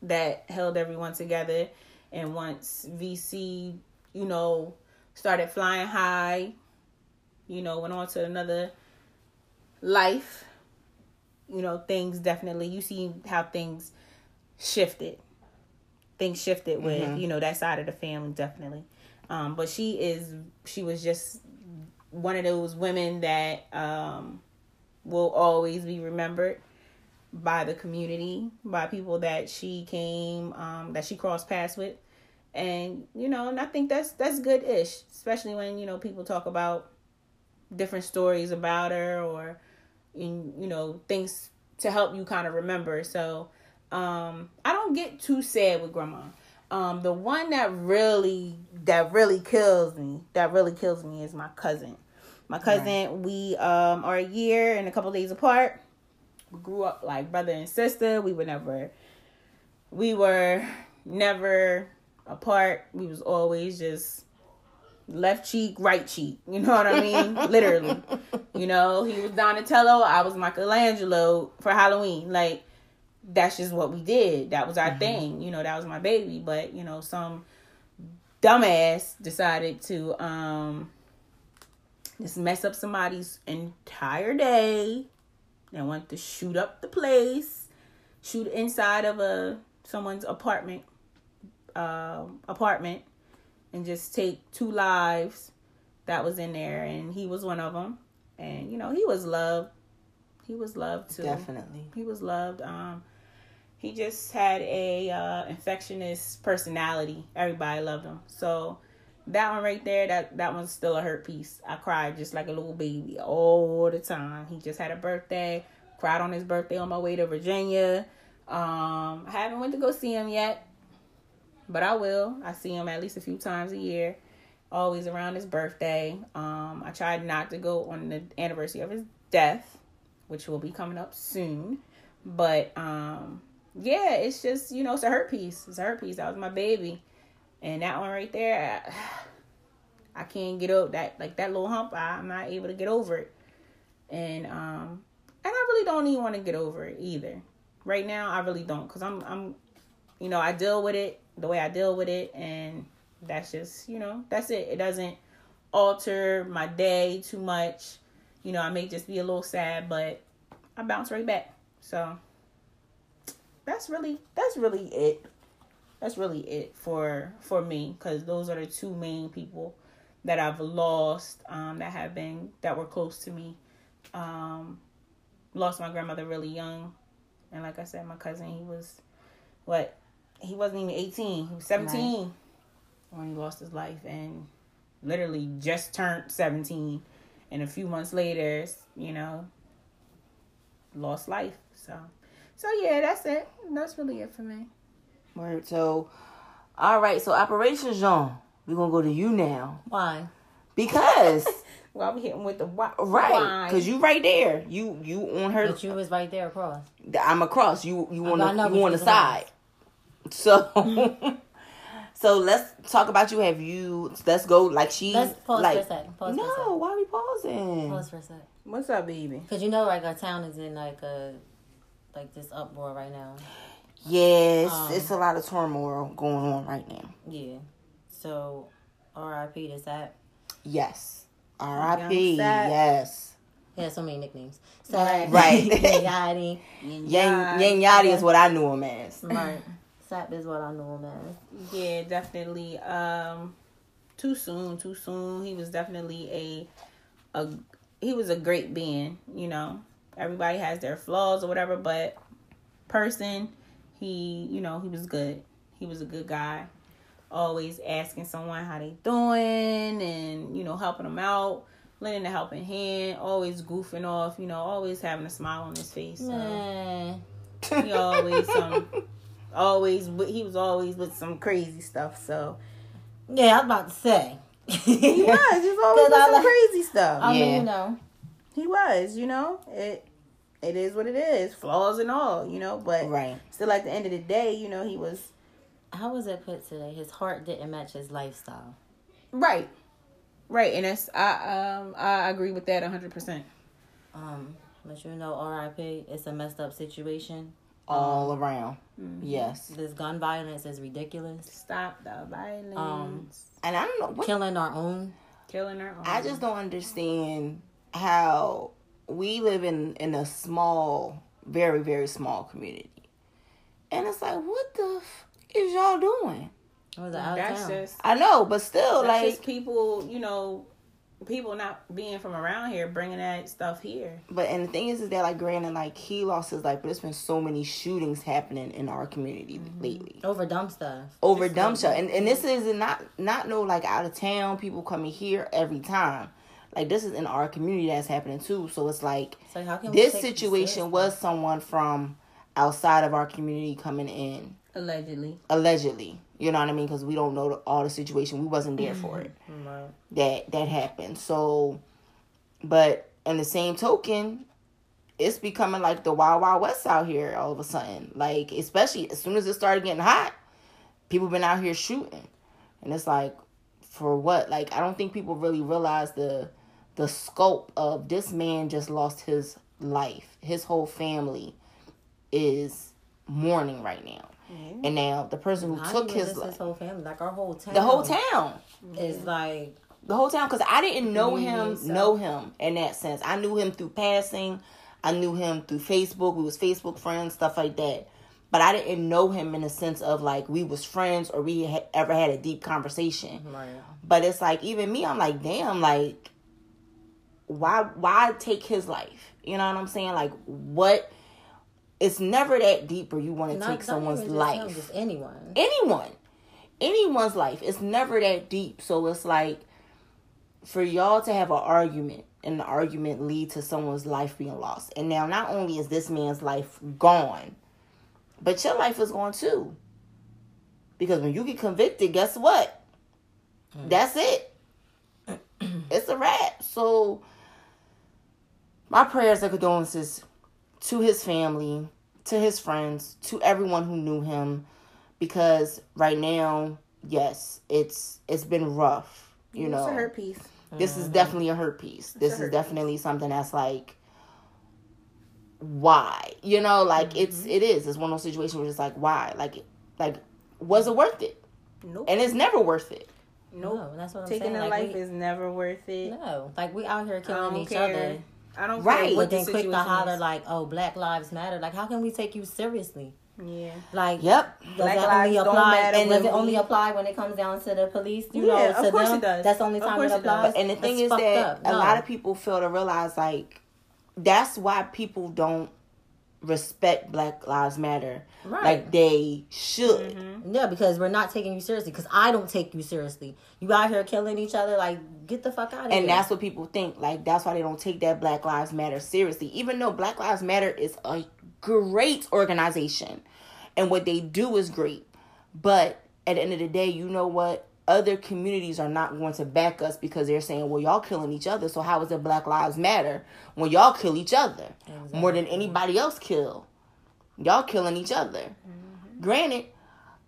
that held everyone together, And once VC, you know, started flying high, you know, went on to another life, you know, things definitely, you see how things shifted. Things shifted with, you know, that side of the family, definitely. Um, but she is, she was just one of those women that um, will always be remembered by the community, by people that she came, um, that she crossed paths with, and you know, and I think that's that's good ish, especially when you know people talk about different stories about her or in you know things to help you kind of remember. So um, I don't get too sad with grandma. Um, the one that really that really kills me, that really kills me, is my cousin. My cousin, we um are a year and a couple days apart. We grew up like brother and sister. We were never, we were never apart. We was always just left cheek, right cheek. *laughs* You know what I mean? Literally. You know, he was Donatello, I was Michelangelo for Halloween. Like that's just what we did. That was our thing. You know, that was my baby. But, you know, some dumbass decided to um just mess up somebody's entire day. They wanted to shoot up the place, shoot inside of a someone's apartment um apartment and just take two lives that was in there. And he was one of them and you know he was loved. He was loved too. Definitely. he was loved. Um he just had a uh infectious personality. Everybody loved him. So that one right there that that one's still a hurt piece i cried just like a little baby all the time he just had a birthday cried on his birthday on my way to virginia um i haven't went to go see him yet but I will. I see him at least a few times a year, always around his birthday. Um, I tried not to go on the anniversary of his death, which will be coming up soon. But um, yeah, it's just you know it's a hurt piece. It's a hurt piece. That was my baby, and that one right there, I, can't get over that. Like that little hump, I, I'm not able to get over it, and um, and I really don't even want to get over it either. Right now, I really don't, cause I'm I'm you know, I deal with it the way I deal with it, and that's just, you know, that's it. It doesn't alter my day too much. You know, I may just be a little sad, but I bounce right back. So that's really that's really it. That's really it for for me because those are the two main people that I've lost um, that have been that were close to me. Um, lost my grandmother really young, and like I said, my cousin he was what? He wasn't even 18 he was 17 when he lost his life and literally just turned 17 and a few months later you know lost life. So so yeah that's it. That's really it for me Word. So, all right. So, Operation Jean, we're gonna go to you now Why? because *laughs* well we hitting with the why right, because you right there. You you on her. But you was right there across. I'm across. You you on I the you on the was side. So. Mm-hmm. *laughs* So let's talk about you. Have you? Let's go. Like she. Let's pause like, for a second. Pause for a no, second. why are we pausing? Pause for a second. what's up baby Cause you know, like our town is in like a like this uproar right now. Yes, Um, it's a lot of turmoil going on right now. Yeah. So, R.I.P. to that. Yes. R.I.P. Yes. He has so many nicknames. Sap, Right. *laughs* Yachty, Yang Yang Yachty is what I knew him as. Right. Sap is what I know him as. yeah definitely um too soon too soon he was definitely a a he was a great being you know everybody has their flaws or whatever but person he you know he was good he was a good guy always asking someone how they doing and you know helping them out lending a helping hand always goofing off you know always having a smile on his face so Man. he always um *laughs* always he was always with some crazy stuff so Yeah, I was about to say. he was he was always *laughs* with some like- crazy stuff I mean, Yeah. you know. he was you know it it is what it is flaws and all you know but Right. still at the end of the day you know he was How was it put today? His heart didn't match his lifestyle. right right and that's i um i agree with that 100% Um, but you know, R.I.P. It's a messed up situation. all around. Yes, This gun violence is ridiculous. Stop the violence. Um, and I don't know what Killing our own. Killing our Own. I just don't understand how we live in in a small, very very small community, and it's like, what the f- is y'all doing? Oh, what was it out That's town? just I know, but still, that's like, just people. You know, people not being from around here bringing that stuff here. but and the thing is, is that like, granted, like he lost his life, but there's been so many shootings happening in our community mm-hmm. lately. Over dumb stuff. over dumb shit. And and this is not not no like out of town people coming here every time. Like this is in our community that's happening too. So it's like So this situation was someone from outside of our community coming in Allegedly. allegedly. You know what I mean? Because we don't know the, all the situation. We wasn't there for it. Right. That that happened. So, but in the same token, it's becoming like the wild wild west out here all of a sudden. Like especially as soon as it started getting hot, people been out here shooting, and it's like for what? Like I don't think people really realize the the scope of this man just lost his life. His whole family is mourning right now. Mm-hmm. And now the person who Not took his life, his whole family, like our whole town. the whole town, mm-hmm. is like the whole town, because I didn't know him, so. know him in that sense. I knew him through passing. I knew him through Facebook. We was Facebook friends, stuff like that. But I didn't know him in the sense of like we was friends or we had ever had a deep conversation. right. But it's like even me, I'm like, damn, like why why take his life? You know what I'm saying? Like what it's never that deep where you want to Not- take someone's life. just anyone. anyone. Anyone's life. It's never that deep. So it's like for y'all to have an argument and the argument lead to someone's life being lost. And now not only is this man's life gone but your life is gone too. Because when you get convicted guess what? Mm. That's it. *clears throat* It's a wrap. So my prayers and condolences to his family, to his friends, to everyone who knew him because right now, yes, it's it's been rough, you It's know. a hurt piece. This is mm-hmm. definitely a hurt piece. This is hurt definitely something that's like why? You know, like it's mm-hmm. it is. It's one of those situations where it's like why? Like like was it worth it? Nope. And it's never worth it. nope. No, that's what I'm saying. Taking saying. a like, life we, is never worth it. no, like we out here killing each care. other. I don't Right. But what the then quick to holler is. like, "Oh, Black Lives Matter." Like, how can we take you seriously? yeah. Like, Yep. Does Black that lives only don't apply? matter And when does it only apply when it comes down to the police? You Yeah, know, of to course them, it does. that's the only time course it it applies. And the thing That's is that up. a lot of people fail to realize like that's why people don't respect Black Lives Matter Right. like they should. Mm-hmm. Yeah, because we're not taking you seriously. Because I don't take you seriously. You out here killing each other. Like, get the fuck out of here. And that's what people think. Like that's why they don't take that Black Lives Matter seriously. Even though Black Lives Matter is a great organization and what they do is great. But at the end of the day, you know what? Other communities are not going to back us because they're saying, well, y'all killing each other. So how is it Black Lives Matter when y'all kill each other more than anybody else kill? Y'all killing each other. Mm-hmm. Granted,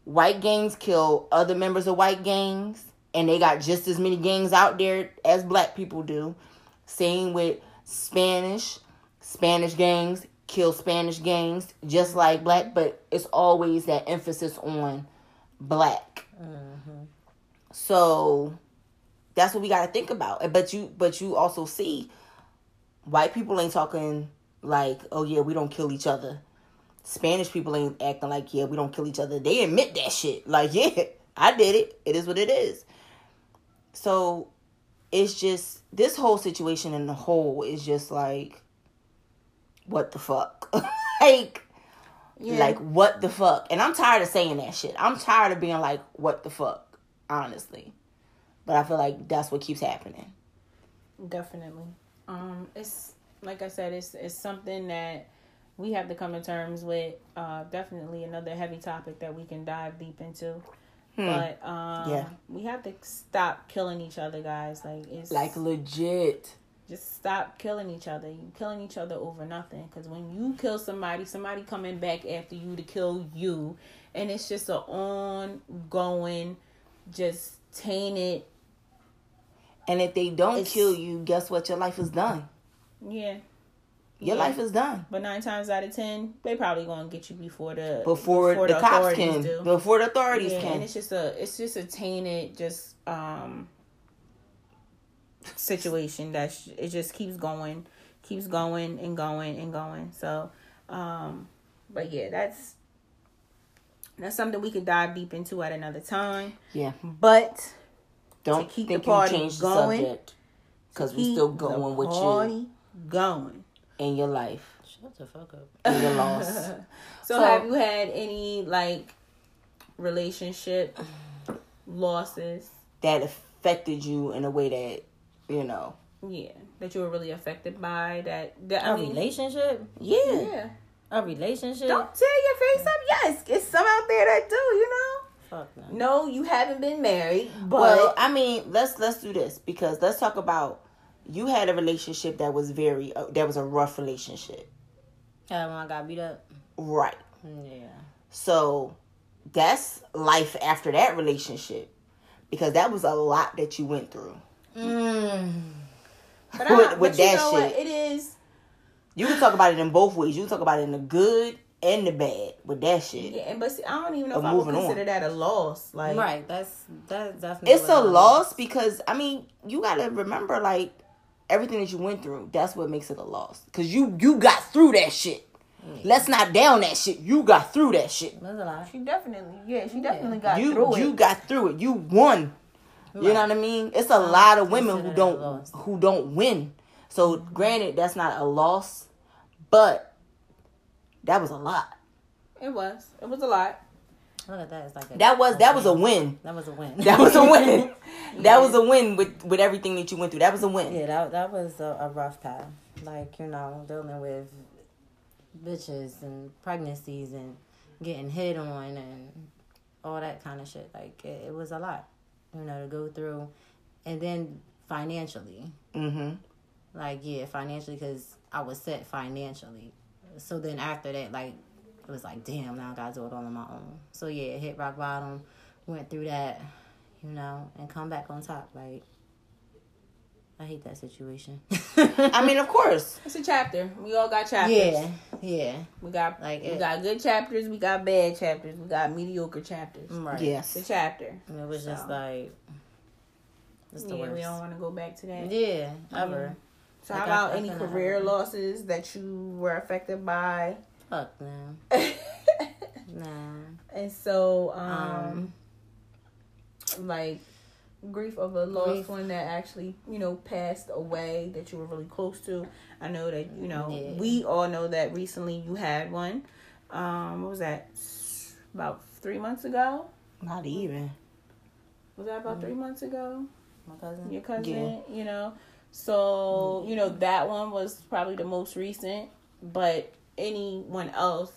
white gangs kill other members of white gangs, and they got just as many gangs out there as black people do. Same with Spanish. Spanish gangs kill Spanish gangs just like black, but it's always that emphasis on black. Mm. So that's what we got to think about. But you, but you also see, white people ain't talking like, oh yeah, we don't kill each other. Spanish people ain't acting like, yeah, we don't kill each other. They admit that shit. *laughs* Like, yeah, I did it. It is what it is. So it's just this whole situation in the whole is just like, what the fuck? *laughs* like, like what the fuck? And I'm tired of saying that shit. I'm tired of being like, what the fuck? Honestly, but I feel like that's what keeps happening. Definitely. Um, it's like I said, it's it's something that we have to come to terms with. Uh, definitely another heavy topic that we can dive deep into. But um, Yeah. we have to stop killing each other, guys. Like it's Like legit. just stop killing each other. You killing each other over nothing. Because when you kill somebody, somebody coming back after you to kill you, and it's just an ongoing, just tainted. And if they don't It's- kill you, guess what? Your life is done. Yeah, your Yeah. life is done But nine times out of ten, they probably gonna get you before the before, the, cops authorities can, do. before the authorities Yeah, and it's just a it's just a tainted just um situation that sh- it just keeps going, keeps going and going and going. So, um, but yeah, that's that's something we could dive deep into at another time. Yeah, But don't keep think the party you change the going, subject because we keep still the going with you going. in your life, Shut the fuck up. in your loss. *laughs* So, So- have you had any like relationship losses? that affected you in a way that you know. Yeah, that you were really affected by that. that I A mean, relationship? Yeah, yeah. A relationship? Don't tear your face up. Yes, it's some out there that do. You know. Fuck no. No, you haven't been married, but well, I mean, let's let's do this because let's talk about you had a relationship that was very uh, that was a rough relationship, Yeah, when I got beat up. right? Yeah. So that's life after that relationship because that was a lot that you went through. Mm. but, *laughs* with- I, with but you that know what? It is. You can talk about it in both ways. You can talk about it in the good and the bad with that shit. Yeah, but see, I don't even know if I would moving on. consider that a loss. Like, Right. That's that's definitely. It's a it was. loss because I mean you gotta remember like everything that you went through. That's what makes it a loss because you you got through that shit. Let's not down that shit. You got through that shit. That's a lot. she definitely, yeah, she definitely got you through you it. got through it. You won. You know what I mean? It's a lot of women who consider that a don't who don't win. So granted, that's not a loss, but that was a lot. It was. It was a lot. Look at that. It's like a, That was that was a win. That was a win. That was a win. *laughs* That was a win with with everything that you went through. That was a win. Yeah, that that was a, a rough path. Like you know, dealing with bitches and pregnancies and getting hit on and all that kind of shit. Like it, it was a lot, you know, to go through, and then financially, Mm-hmm. Like yeah, financially because I was set financially. So then after that, like it was like, damn, now I gotta do it all on my own. So yeah, hit rock bottom, went through that, you know, and come back on top. Like I hate that situation. *laughs* I mean, of course. It's a chapter. We all got chapters. yeah, yeah, We got Like we it- got good chapters. We got bad chapters. We got mediocre chapters. right. Yes. It's a chapter. And it was just like, it's the yeah, we don't want to go back to that. Yeah, ever. So Like, how about any career losses that you were affected by? Fuck no, *laughs* no. and so, um, Um, like grief of a lost Grief. one that actually, you know, passed away that you were really close to. I know that, you know, Yeah. we all know that recently you had one. Um, what was that? About three months ago? Not even. Was that about three months ago? my cousin. Your cousin, Yeah. you know. So, you know, that one was probably the most recent, but anyone else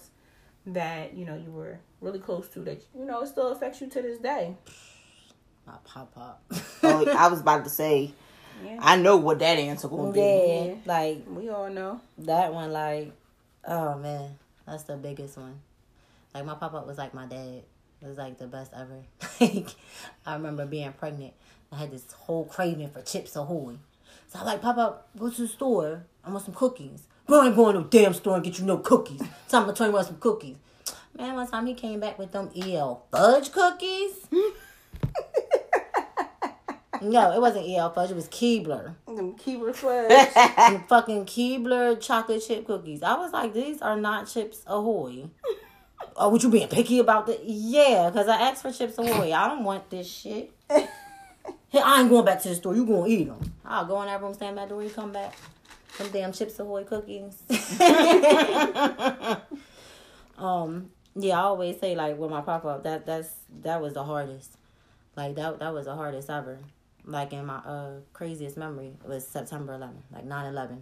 that, you know, you were really close to that, you know, it still affects you to this day. My pop pop. *laughs* Oh, I was about to say. Yeah. I know what that answer gonna be. yeah, like We all know. that one. Like, oh man, that's the biggest one. Like my pop up was like my dad. It was like the best ever. *laughs* Like I remember being pregnant. I had this whole craving for Chips Ahoy. So I like pop up, go to the store. I want some cookies. Bro, I ain't going to no damn store and get you no cookies. So I'm gonna tell you about some cookies. Man, one time he came back with them EL fudge cookies. *laughs* no, it wasn't EL fudge. It was Keebler. Them Keebler fudge. *laughs* Them fucking Keebler chocolate chip cookies. I was like, these are not Chips Ahoy. *laughs* Oh, what you being picky about the? Yeah, because I asked for Chips Ahoy. I don't want this shit. Hey, I ain't going back to the store. You gonna eat them? I'll go in that room, stand by the door. You come back. Some damn Chips Ahoy cookies. *laughs* um, yeah, I always say like with my pop up that that's that was the hardest. Like that that was the hardest ever. Like in my uh craziest memory was September 11th, like 9/11.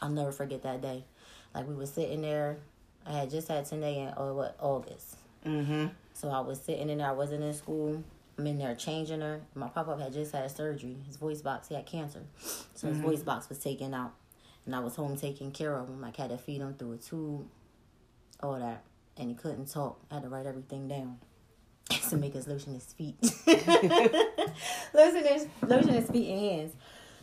I'll never forget that day. Like we were sitting there. I had just had 10 day in oh, what August. Mm-hmm. So I was sitting in there. I wasn't in school. I'm in there changing her. My pop up had just had surgery. His voice box, he had cancer. *sniffs* So his voice box was taken out. And I was home taking care of him. Like, had to feed him through a tube, all that. And he couldn't talk. I had to write everything down. *laughs* to make us lotion his feet. *laughs* lotion his lotion his feet and hands.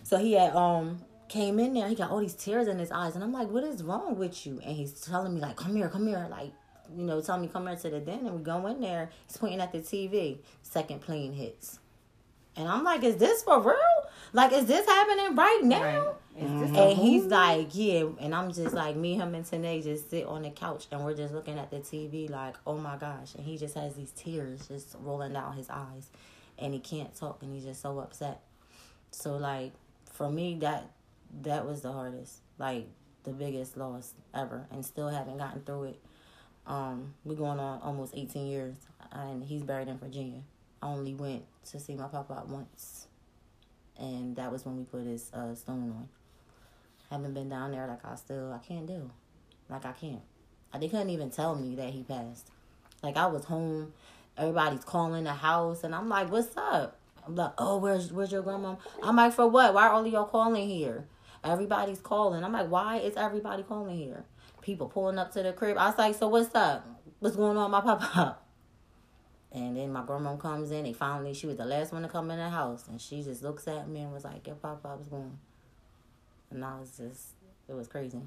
So he had um came in there. He got all these tears in his eyes, and I'm like, "What is wrong with you?" And he's telling me like, "Come here, come here," like you know, telling me come here to the den, and we go in there. He's pointing at the TV. Second plane hits, and I'm like, "Is this for real? Like, is this happening right now?" Mm-hmm. And he's like, yeah, and I'm just like, me, him, and Tanae just sit on the couch and we're just looking at the TV, like, oh my gosh. And he just has these tears just rolling down his eyes, and he can't talk, and he's just so upset. So like, for me, that that was the hardest, like the biggest loss ever, and still haven't gotten through it. Um, we're going on almost 18 years, and he's buried in Virginia. I only went to see my papa once, and that was when we put his uh, stone on haven't been down there like I still I can't do. Like I can't. They couldn't even tell me that he passed. Like I was home, everybody's calling the house, and I'm like, "What's up?" I'm like, "Oh, where's where's your grandma?" I'm like, "For what? Why are all of y'all calling here?" Everybody's calling. I'm like, "Why is everybody calling here?" People pulling up to the crib. I was like, "So what's up? What's going on, my papa?" *laughs* And then my grandma comes in. They finally, she was the last one to come in the house, and she just looks at me and was like, "Your papa was gone." And I was just, it was crazy.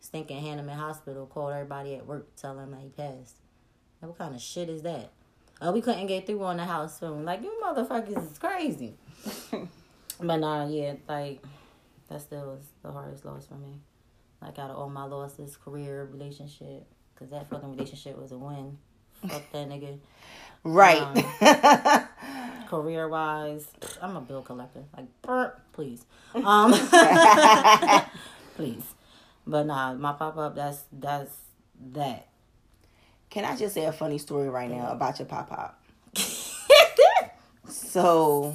Stinking Hahnemann Hospital called everybody at work telling them that he passed. What kind of shit is that? Oh, we couldn't get through on the house phone. Like, you motherfuckers is crazy. *laughs* but nah, yeah, like, that still was the hardest loss for me. Like, out of all my losses, career, relationship, because that fucking relationship was a win. Fuck that nigga. Right. *laughs* Career wise, I'm a bill collector. Like, burp, please. Um, *laughs* please. But nah, my pop up. That's that's that. Can I just say a funny story right now about your pop pop? *laughs* so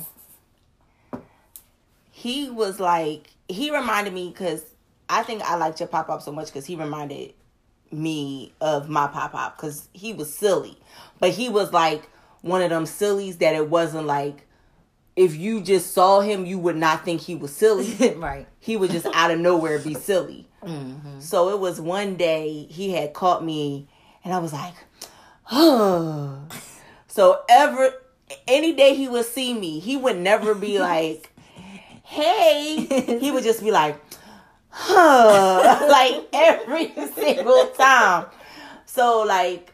he was like he reminded me because I think I liked your pop up so much because he reminded me of my pop up because he was silly, but he was like one of them sillies that it wasn't like if you just saw him you would not think he was silly. *laughs* right. he would just out of nowhere be silly. Mm-hmm. So it was one day he had caught me, and I was like, oh. So ever any day he would see me, he would never be *laughs* like, hey. He would just be like, huh. *laughs* like every single time. So like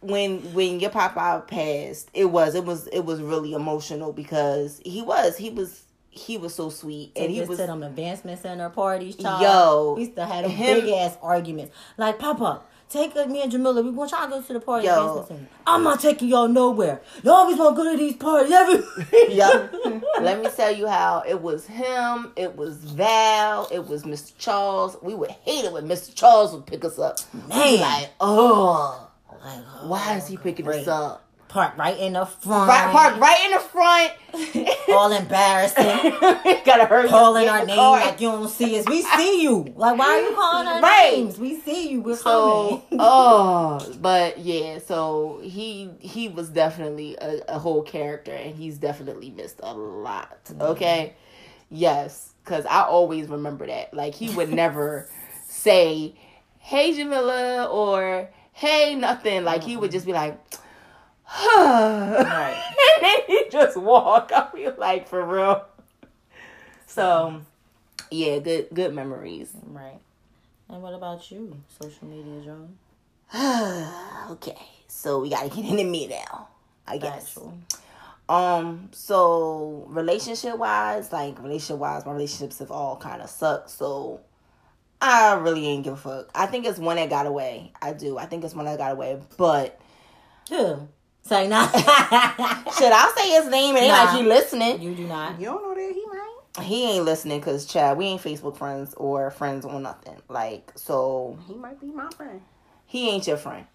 when when your papa passed, it was it was it was really emotional because he was he was he was so sweet and he he was to them advancement center parties, child. Yo, we used to have him- big ass arguments. Like, Papa, take me and Jamila. We want y'all to go to the party. Yo. I'm not taking y'all nowhere. Y'all always want to go to these parties. Every Yep. *laughs* Let me tell you how it was him, it was Val, it was Mr. Charles. We would hate it when Mr. Charles would pick us up. Man. like, oh, Like, oh, why is he picking great. us up? Park right in the front. Right, park right in the front. All embarrassing. Gotta hurry. calling our name car. like you don't see us. We see you. Like, why are you calling our Right. names? We see you. We're So, coming. oh, *laughs* but yeah, so he he was definitely a, a whole character, and he's definitely missed a lot. Mm-hmm. Okay, yes, because I always remember that. Like he would never *laughs* say, "Hey, Jamila," or "Hey, nothing." Like he would mm-hmm. just be like. *laughs* and then you just walk. I feel like for real. So, yeah, good good memories. right. And what about you? Social media, John? *sighs* okay, so we gotta get into me now. I guess. Factual. Um, so relationship wise, like relationship wise, my relationships have all kind of sucked. So I really ain't give a fuck. I think it's one that got away. I do. I think it's one that got away. But Who? Say not. should I say his name? It ain't Nah. like he listening. you do not. You don't know that he might. He ain't listening because Chad, we ain't Facebook friends or friends or nothing. Like so, He might be my friend. he ain't your friend.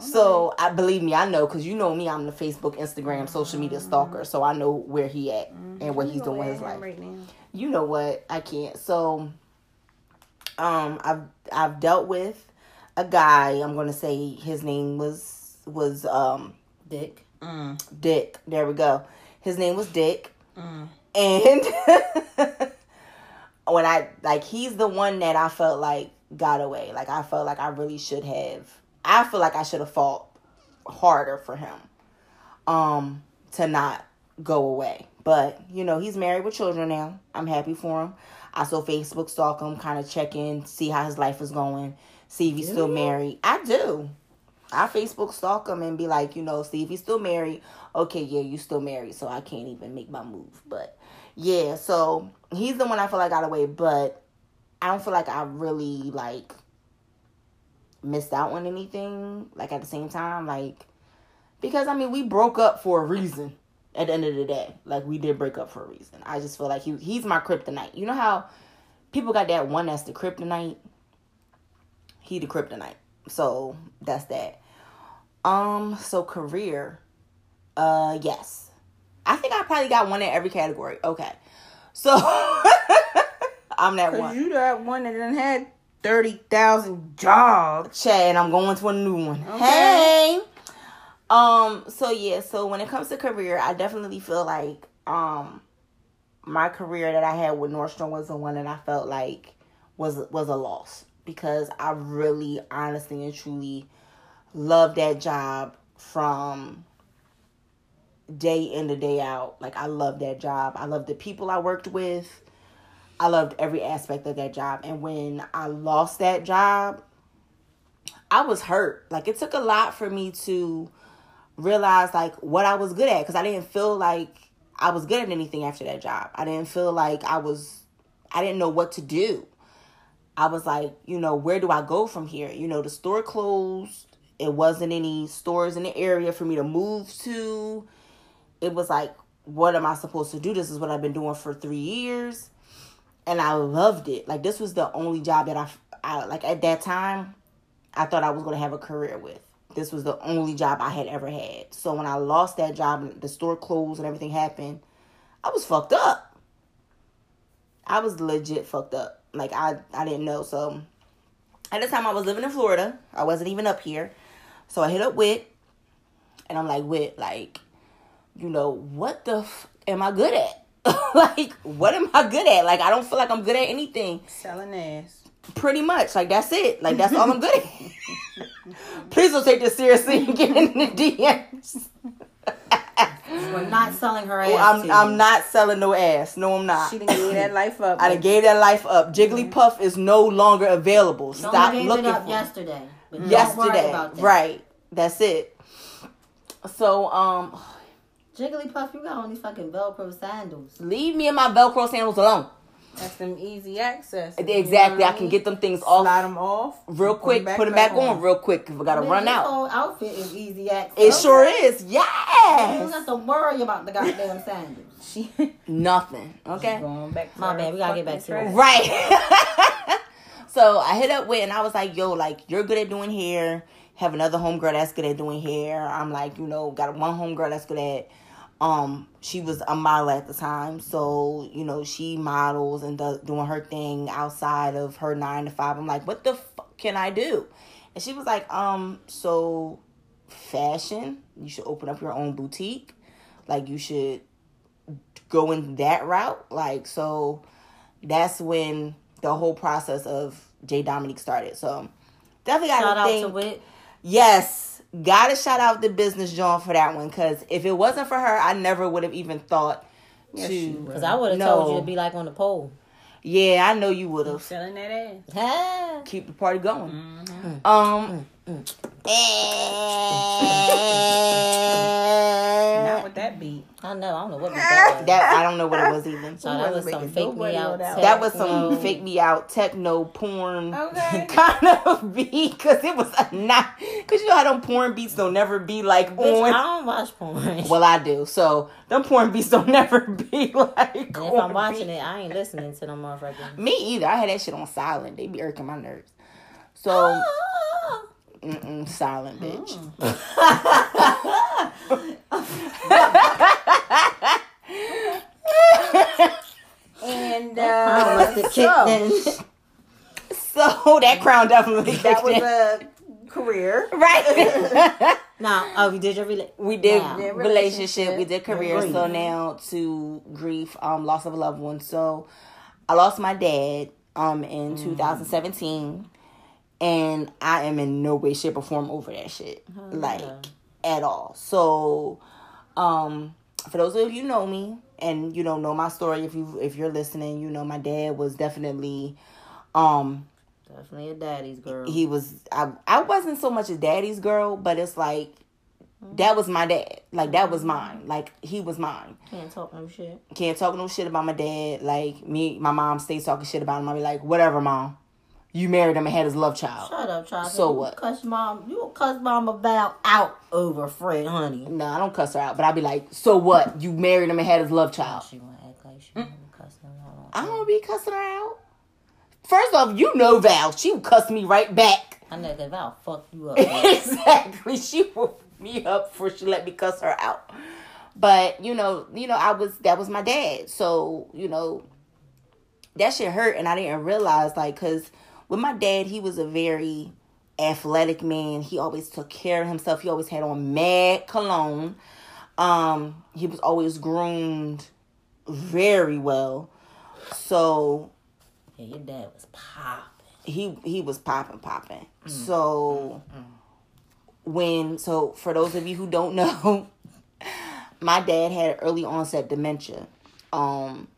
So I believe me, I know because you know me. I'm the Facebook, Instagram, social media stalker. So I know where he at and what he's doing with his life. right now. You know what? I can't. So, um, I've I've dealt with a guy. I'm gonna say his name was was um Dick. Dick. There we go. His name was Dick. Mm. And *laughs* when I like he's the one that I felt like got away. Like I felt like I really should have I feel like I should have fought harder for him. Um to not go away. But, you know, he's married with children now. I'm happy for him. I still Facebook stalk him, kind of check in, see how his life is going, see if he's still married. I do. I Facebook stalk him and be like, you know, see if he's still married. Okay, yeah, you still married, so I can't even make my move. But yeah, so he's the one I feel like got away, but I don't feel like I really like missed out on anything. Like at the same time, like because I mean we broke up for a reason. At the end of the day, like we did break up for a reason. I just feel like he he's my kryptonite. You know how people got that one that's the kryptonite. He the kryptonite. So that's that. Um. So career. Uh. Yes. I think I probably got one in every category. Okay. So *laughs* I'm that one. you that one that done had thirty thousand jobs. Chad, and I'm going to a new one. Okay. Hey. Um, so yeah, so when it comes to career, I definitely feel like um my career that I had with Nordstrom was the one that I felt like was was a loss because I really honestly and truly loved that job from day in to day out. Like I loved that job. I loved the people I worked with. I loved every aspect of that job. And when I lost that job, I was hurt. Like it took a lot for me to realize like what I was good at because I didn't feel like I was good at anything after that job. I didn't feel like I was I didn't know what to do. I was like, you know, where do I go from here? You know, the store closed. It wasn't any stores in the area for me to move to. It was like, what am I supposed to do? This is what I've been doing for 3 years. And I loved it. Like this was the only job that I, I like at that time I thought I was going to have a career with. This was the only job I had ever had. So when I lost that job and the store closed and everything happened, I was fucked up. I was legit fucked up. Like I I didn't know. So at the time I was living in Florida. I wasn't even up here. So I hit up Wit and I'm like, Wit, like, you know, what the f- am I good at? *laughs* like, what am I good at? Like, I don't feel like I'm good at anything. Selling ass. pretty much. Like that's it. Like that's all i'm good at. *laughs* Please don't take this seriously and get in the dms We're not selling her ass. Well, i'm i'm not selling no ass. No i'm not. She done gave that life up. i done gave that life up. Jigglypuff mm-hmm. is no longer available. Stop gave looking it up for yesterday. But don't worry yesterday. right that's it so um *sighs* Jigglypuff, you got on these fucking Velcro sandals. leave me and my velcro sandals alone That's them easy access. exactly i can get them things off slide them off real quick put them back, on real quick if i gotta Man, run this out whole outfit is easy access. it sure is Yeah. You don't have to worry about the goddamn sandals. She *laughs* nothing okay going back. To My bad, we gotta get back to it. Right. *laughs* so I hit up with and I was like, yo, like you're good at doing hair. Have another homegirl that's good at doing hair. I'm like, you know, got one homegirl that's good at um she was a model at the time so you know she models and does doing her thing outside of her nine to five i'm like what the fuck can i do and she was like um so fashion you should open up your own boutique like you should go in that route like so that's when the whole process of Jay Dominique started. So definitely got Shout to out think. to Wit. Yes, gotta shout out the business John for that one because if it wasn't for her, I never would have even thought Yes, to. Because I would have No. told you to be like on the pole. Yeah, I know you would have. Selling that ass. *laughs* Keep the party going. Mm-hmm. Um. *laughs* Not eh, with that beat. I know. I don't know what that was. *laughs* that I don't know what it was even. So that was some fake me out. know that. That was some techno. fake me out techno porn. *laughs* Okay. *laughs* kind of beat because it was a not because you know how them porn beats don't never be like Bitch, I don't watch porn. Well, I do. So them porn beats don't never be like. If on I'm watching beat. it, I ain't listening to them motherfuckers. me either. I had that shit on silent. They be irking my nerves. So Ah. mm-mm, silent bitch. And uh, so. *laughs* So that crown definitely that was in. a career. right. *laughs* Now, oh, you did your rela- we did Yeah, relationship, we did career. Grief. So now to grief, um, loss of a loved one. So I lost my dad um in 2017, and I am in no way, shape, or form over that shit, like at all. So um, for those of you who know me and you know know my story, if you if you're listening, you know my dad was definitely, um, Definitely a daddy's girl. he was. I I wasn't so much a daddy's girl, but it's like that was my dad. Like that was mine. Like he was mine. Can't talk no shit. Can't talk no shit about my dad. Like me, my mom stays talking shit about him. I be like, whatever, mom. You married him and had his love child. Shut up, child. So You what? Cuss mom. You cuss mom about out over Fred, honey. No, I don't cuss her out, but I'd be like, so what? You married him and had his love child. She wanna act like she wanna cuss them out. I don't be cussing her out. First off, you know Val. She would cuss me right back. I know that I'll fuck you up. *laughs* exactly. She woke me up before she let me cuss her out. But you know, you know, I was that was my dad. So you know, that shit hurt, and I didn't realize like because with my dad, he was a very athletic man. He always took care of himself. He always had on mad cologne. Um, he was always groomed very well. So yeah, your dad was popping. he he was popping popping. So when so for those of you who don't *laughs* know, my dad had early onset dementia. Um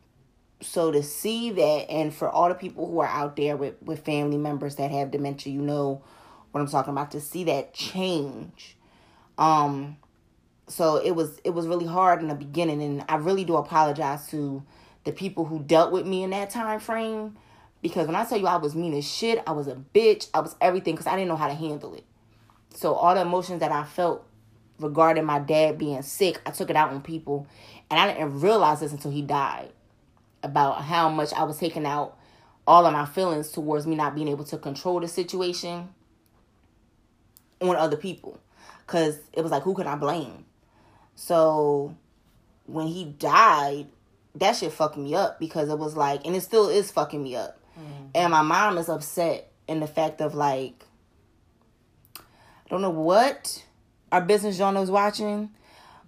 so to see that and for all the people who are out there with with family members that have dementia, you know what I'm talking about to see that change. Um so it was it was really hard in the beginning and I really do apologize to the people who dealt with me in that time frame because when I tell you I was mean as shit, I was a bitch, I was everything because I didn't know how to handle it. So all the emotions that I felt regarding my dad being sick, I took it out on people, and I didn't realize this until he died. About how much I was taking out all of my feelings towards me not being able to control the situation on other people, because it was like who could I blame? So when he died, that shit fucked me up because it was like, and it still is fucking me up. Mm-hmm. And my mom is upset in the fact of like, I don't know what our business journal is watching,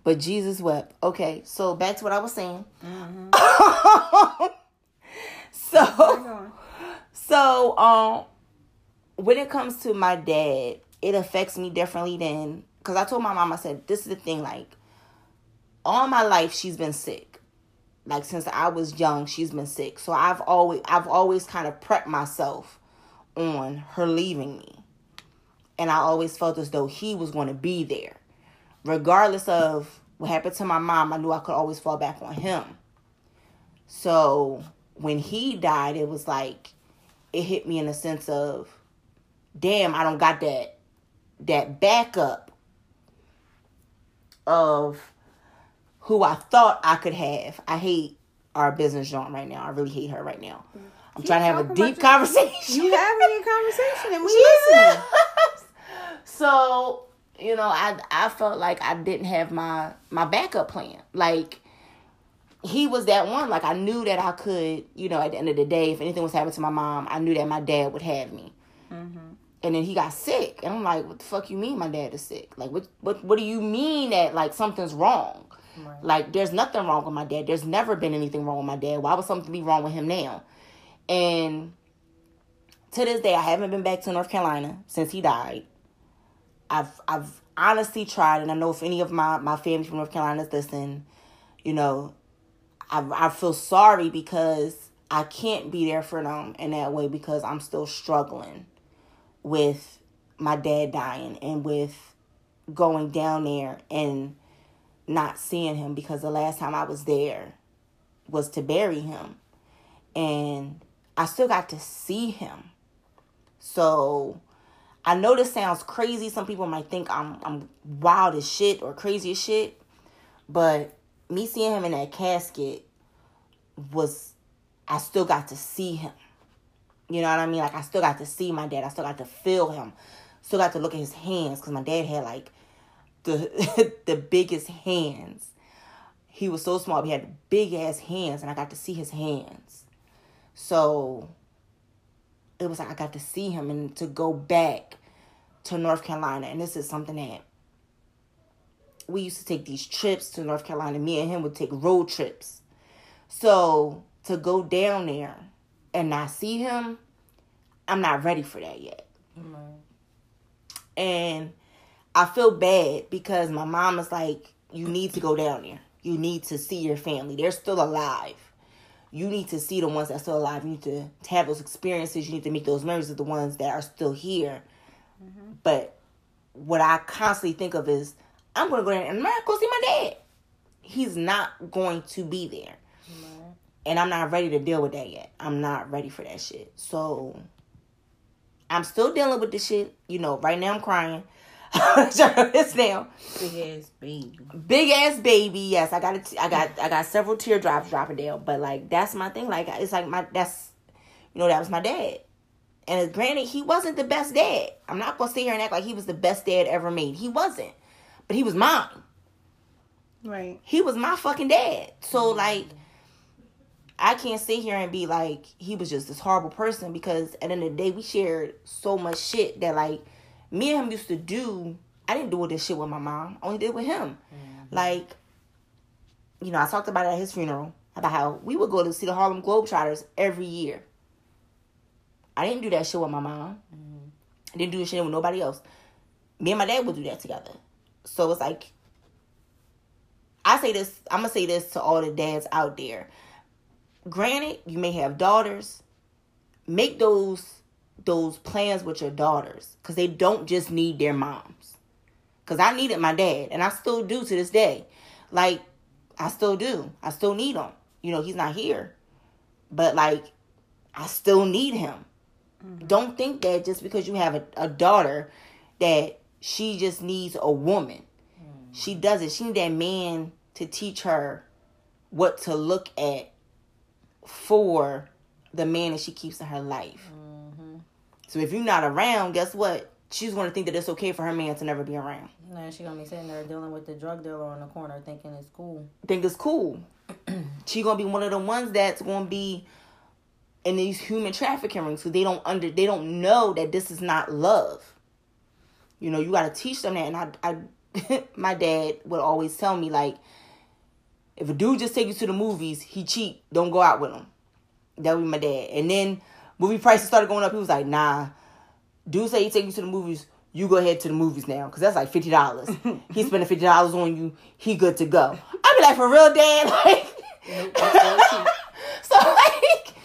but Jesus wept. Okay, so back to what I was saying. *laughs* so, so um, when it comes to my dad, it affects me differently than because I told my mom I said this is the thing like all my life she's been sick like since I was young, she's been sick. So I've always I've always kind of prepped myself on her leaving me. And I always felt as though he was going to be there. Regardless of what happened to my mom, I knew I could always fall back on him. So when he died, it was like it hit me in a sense of damn, I don't got that that backup of who I thought I could have. I hate our business joint right now. I really hate her right now. I'm trying to have a deep conversation. You having a conversation and we *laughs* Jesus. listening. so you know, I I felt like I didn't have my my backup plan. Like he was that one. Like I knew that I could. You know, at the end of the day, if anything was happening to my mom, I knew that my dad would have me. Mm-hmm. And then he got sick, and I'm like, "What the fuck you mean my dad is sick? Like, what what what do you mean that like something's wrong? Like, there's nothing wrong with my dad. There's never been anything wrong with my dad. Why would something be wrong with him now? And to this day, I haven't been back to North Carolina since he died. I've I've honestly tried, and I know if any of my my family from North Carolina is listening, you know, I I feel sorry because I can't be there for them in that way because I'm still struggling with my dad dying and with going down there and not seeing him because the last time I was there was to bury him and I still got to see him. So I know this sounds crazy. Some people might think I'm I'm wild as shit or crazy as shit, but me seeing him in that casket was I still got to see him. You know what I mean? Like I still got to see my dad. I still got to feel him. Still got to look at his hands because my dad had like the *laughs* the biggest hands. He was so small, he had big ass hands, and I got to see his hands. So it was like I got to see him and to go back to North Carolina. And this is something that we used to take these trips to North Carolina. Me and him would take road trips. So to go down there and not see him, I'm not ready for that yet. And I feel bad because my mom is like, you need to go down there. You need to see your family. They're still alive. You need to see the ones that's still alive. You need to, to have those experiences. You need to make those memories of the ones that are still here. Mm-hmm. But what I constantly think of is, I'm going to go there and I'm going to see my dad. He's not going to be there. And I'm not ready to deal with that yet. I'm not ready for that shit. So I'm still dealing with this shit. You know, right now I'm crying. *laughs* it's now Big ass baby. big ass baby. Yes, I got it. I got I got several teardrops dropping down. But like that's my thing. Like it's like my that's you know that was my dad. And granted, he wasn't the best dad. I'm not gonna sit here and act like he was the best dad ever made. He wasn't, but he was mine. Right. He was my fucking dad. So mm-hmm. like, I can't sit here and be like he was just this horrible person because at the end of the day we shared so much shit that like me and him used to do. I didn't do all this shit with my mom. I only did it with him. Mm-hmm. Like, you know, I talked about it at his funeral about how we would go to see the Harlem Globetrotters every year. I didn't do that shit with my mom. I didn't do shit with nobody else. Me and my dad would do that together. So it's like I say this, I'm gonna say this to all the dads out there. Granted, you may have daughters. Make those those plans with your daughters because they don't just need their moms. Because I needed my dad, and I still do to this day. Like I still do. I still need him. You know, he's not here, but like I still need him. Don't think that just because you have a, a daughter that she just needs a woman. She mm. doesn't. She need that man to teach her what to look at for the man that she keeps in her life. Mm-hmm. So if you're not around, guess what? She's going to think that it's okay for her man to never be around. Now she gonna be sitting there dealing with the drug dealer on the corner, thinking it's cool. Think it's cool. *clears throat* she gonna be one of the ones that's gonna be in these human trafficking rings because they don't under they don't know that this is not love. You know, you got to teach them that. And I, I, *laughs* my dad would always tell me like, if a dude just take you to the movies, he cheat. Don't go out with him. That would be my dad. And then movie prices started going up. He was like, nah. Dude say he take you to the movies. You go ahead to the movies now, cause that's like fifty dollars. *laughs* he spending fifty dollars on you. He good to go. I be like, for real, dad. *laughs* Like, so like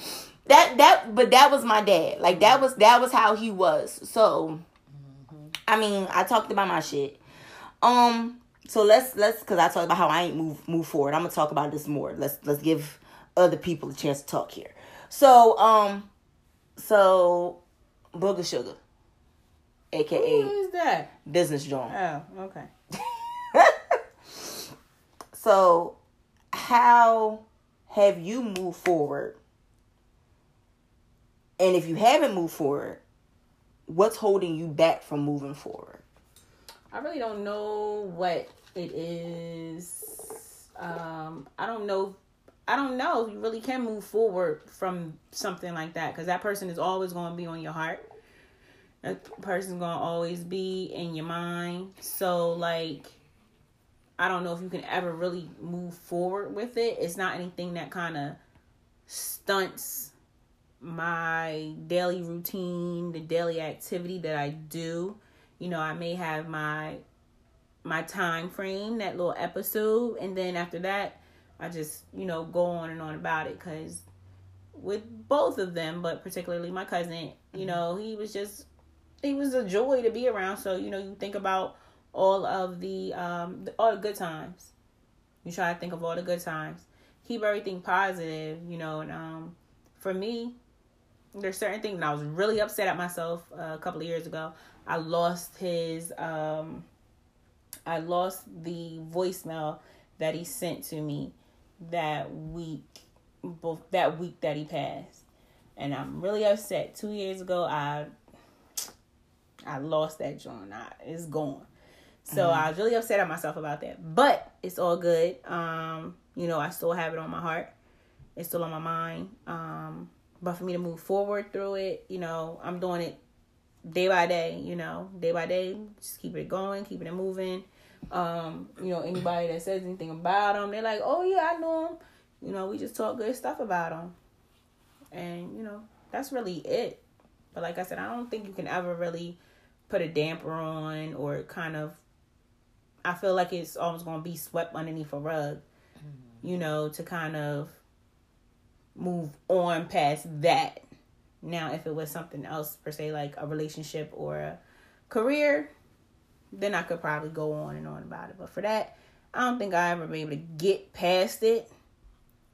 that that but that was my dad. Like that was that was how he was. So I mean, I talked about my shit. Um so let's let's cuz I talked about how I ain't move move forward. I'm going to talk about this more. Let's let's give other people a chance to talk here. So um so Booger Sugar aka Who's that? Business John. Oh, okay. *laughs* So, how have you moved forward? And if you haven't moved forward, what's holding you back from moving forward? I really don't know what it is. Um, I don't know. I don't know if you really can move forward from something like that because that person is always going to be on your heart. That person's going to always be in your mind. So, like, I don't know if you can ever really move forward with it. It's not anything that kind of stunts my daily routine, the daily activity that I do. You know, I may have my my time frame, that little episode, and then after that, I just, you know, go on and on about it cuz with both of them, but particularly my cousin, you know, he was just he was a joy to be around. So, you know, you think about all of the um all the good times. You try to think of all the good times. Keep everything positive, you know, and um for me, there's certain things and I was really upset at myself uh, a couple of years ago. I lost his um I lost the voicemail that he sent to me that week both that week that he passed. And I'm really upset. 2 years ago I I lost that joint. I, it's gone. So I was really upset at myself about that. But it's all good. Um, you know, I still have it on my heart. It's still on my mind. Um, but for me to move forward through it, you know, I'm doing it day by day, you know, day by day, just keep it going, keeping it moving. Um, you know, anybody that says anything about them, they're like, "Oh yeah, I know him." You know, we just talk good stuff about them, And, you know, that's really it. But like I said, I don't think you can ever really put a damper on or kind of I feel like it's almost gonna be swept underneath a rug. you know, to kind of move on past that. Now, if it was something else, per se, like a relationship or a career, then I could probably go on and on about it. But for that, I don't think I ever be able to get past it.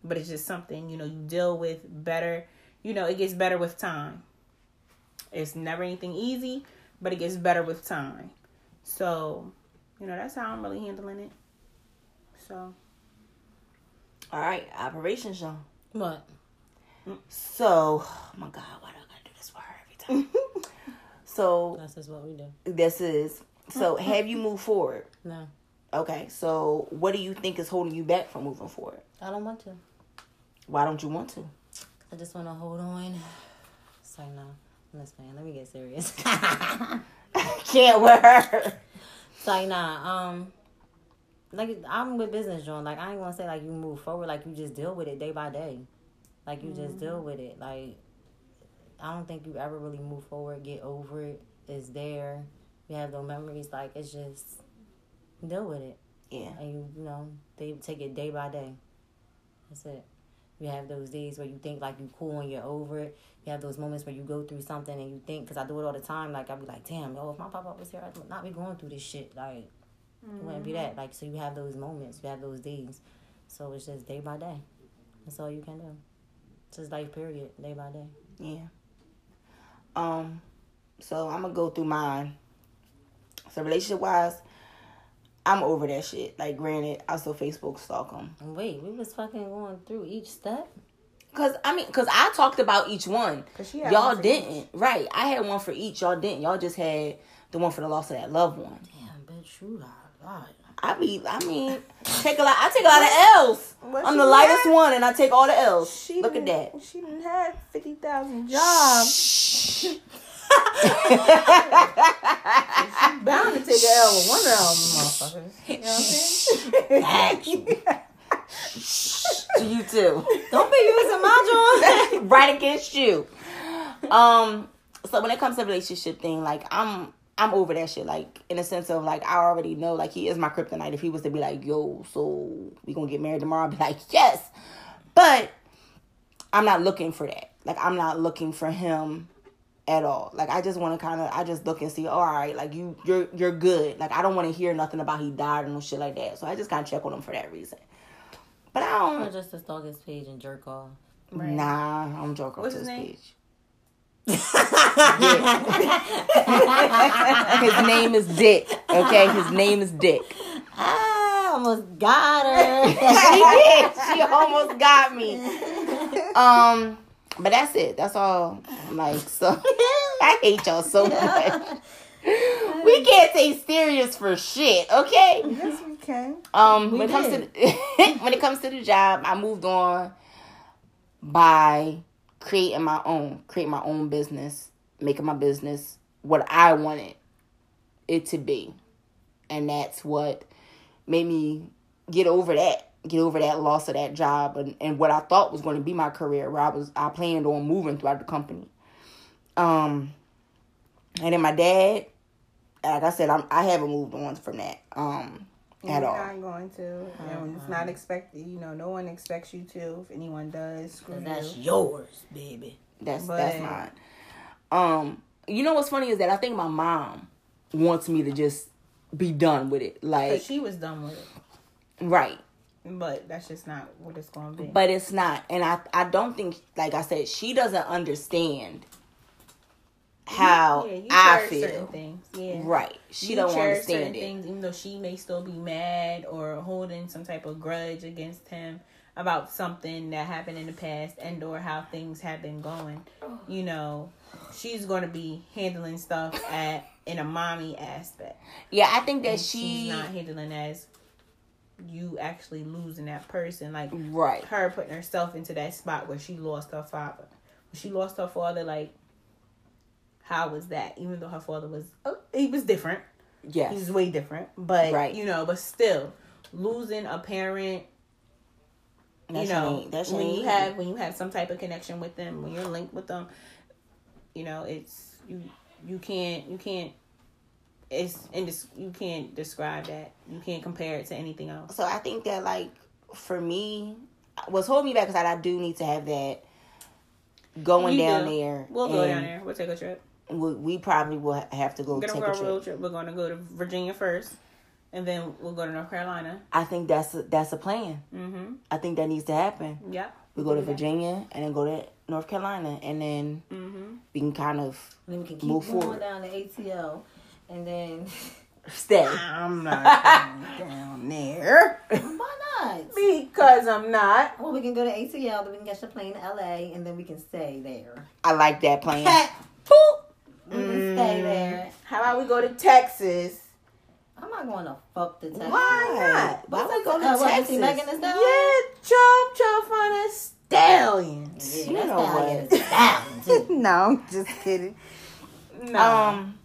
But it's just something, you know, you deal with better. You know, it gets better with time. It's never anything easy, but it gets better with time. So, you know, that's how I'm really handling it. So, All right, Operation Show. What? So, oh my God, why do I gotta do this for her every time? *laughs* so this is what we do. this is. So have you moved forward? No, Okay, so what do you think is holding you back from moving forward? I don't want to. Why don't you want to? I just want to hold on. Like, no. I'm just playing. Let me get serious. *laughs* Can't. It's like, nah. Um, like I'm with business, John. Like I ain't gonna say like you move forward. Like you just deal with it day by day. Like you just deal mm-hmm. with it. Like I don't think you ever really move forward. Get over it. It's there. You have those memories. Like it's just deal with it. Yeah. and you you know they take it day by day. That's it. You have those days where you think like you cool and you're over it. You have those moments where you go through something and you think, because I do it all the time. Like I'll be like, damn, yo, if my papa was here, I'd not be going through this shit. Like it wouldn't be that. Like so, you have those moments. You have those days. So it's just day by day. That's all you can do. Just life, period, day by day. Yeah. Um, so I'm gonna go through mine. So relationship wise, I'm over that shit. Like, granted, I still Facebook stalk them. Wait, we was fucking going through each step. Cause I mean, cause I talked about each one. 'Cause she Y'all one didn't, right? I had one for each. Y'all didn't. Y'all just had the one for the loss of that loved one. Damn, bitch, you are right. I be, I mean, take a lot. I take a lot of L's. What I'm the lightest had? one, and I take all the L's. she Look at that. She done had 50,000 jobs. *laughs* She bound to take an L with one of them motherfuckers. You know what I'm saying? *laughs* To you too. Don't be using my joint. *laughs* right against you. Um, so when it comes to relationship thing, like I'm I'm over that shit. Like in a sense of like I already know like he is my kryptonite. If he was to be like, yo, so we gonna get married tomorrow, I'd be like, yes. But I'm not looking for that. Like I'm not looking for him at all. Like I just want to kind of I just look and see. Oh, all right, like you you're you're good. Like I don't want to hear nothing about he died or no shit like that. So I just kind of check on him for that reason. But I don't. just to stalk his page and jerk off. Nah, I'm joking. What's to his name? page. His name is Dick. Okay, his name is Dick. Ah, almost got her. *laughs* she did. She almost got me. Um, but that's it. That's all. Like so, *laughs* I hate y'all so much. We can't take serious for shit. Okay. Yes, we can. Um, when it comes to the, *laughs* when it comes to the job, I moved on by creating my own, creating my own business, making my business what I wanted it to be, and that's what made me get over that, get over that loss of that job, and, and what I thought was going to be my career, where I was I planned on moving throughout the company. Um, and then my dad, like I said, I'm, I haven't moved on from that. Um, at You're all. not going to. And it's not expected. You know, no one expects you to. If anyone does, screw That's you. yours, baby. That's But- that's mine. Um, you know what's funny is that I think my mom wants me to just be done with it. Like she was done with it. right. But that's just not what it's going to be. But it's not. And I I don't think like I said, she doesn't understand how yeah, I feel. things. Yeah. Right. She you don't understand it. things, even though she may still be mad or holding some type of grudge against him about something that happened in the past and or how things have been going. You know, she's going to be handling stuff at in a mommy aspect. Yeah, I think that And she she's not handling as you actually losing that person like right. her putting herself into that spot where she lost her father. When she lost her father, like, how was that? Even though her father was, oh, he was different. Yes. He was way different. But, Right. you know, but still, losing a parent, That you know, ain't- that when you have, when you have some type of connection with them, when you're linked with them, you know, it's, you, you can't, you can't, it's, and you can't describe that. You can't compare it to anything else. So I think that like for me, what's holding me back is that I do need to have that going You down do. there. We'll go down there. We'll take a trip. We, we probably will have to go We're take gonna a go on a road trip. trip. We're gonna go to Virginia first, and then we'll go to North Carolina. I think that's a, that's a plan. Mm-hmm. I think that needs to happen. Yep. We go to Virginia and then go to North Carolina, and then Mm-hmm. we can kind of then we can keep Move going forward. down to ATL, and then *laughs* stay. I'm not *laughs* going down there why not? because I'm not. Well, we can go to ATL, then we can catch the plane to LA, and then we can stay there. I like that plan. We can stay there. How about we go to Texas? I'm not going to fuck the Texas. Why not? Why Why we go to Uh, Texas? see Megan Thee Stallion? Yeah, chop chop on a stallion. Yeah, You know what? get it down, too. *laughs* no, I'm just kidding. *laughs* No. Um,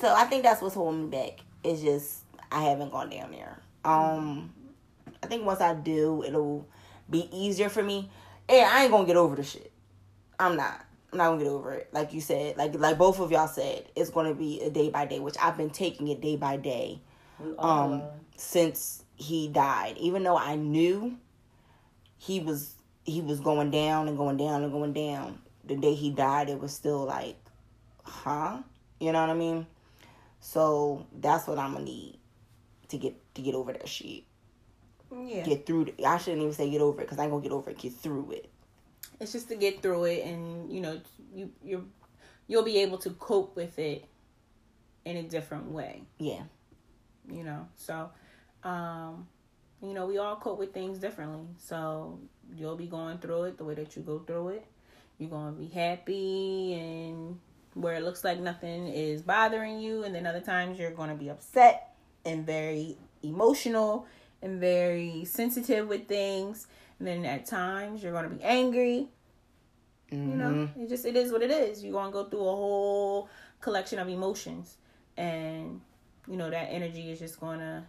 so I think that's what's holding me back. It's just I haven't gone down there. Um, I think once I do, it'll be easier for me. And I ain't gonna get over the shit. I'm not. I'm not gonna get over it. Like you said, like like both of y'all said, it's gonna be a day by day, which I've been taking it day by day um since he died. Even though I knew he was he was going down and going down and going down. The day he died, it was still like, huh? You know what I mean? So that's what I'm gonna need to get to get over that shit. yeah. Get through. The, I shouldn't even say get over it because I ain't gonna get over it. Get through it. It's just to get through it and you know you you you'll be able to cope with it in a different way. Yeah. you know so um you know we all cope with things differently. So you'll be going through it the way that you go through it. You're going to be happy and where it looks like nothing is bothering you and then other times you're going to be upset and very emotional and very sensitive with things. And then at times you're going to be angry. You know mm-hmm. it just it is what it is. You're going to go through a whole collection of emotions. And you know that energy is just going to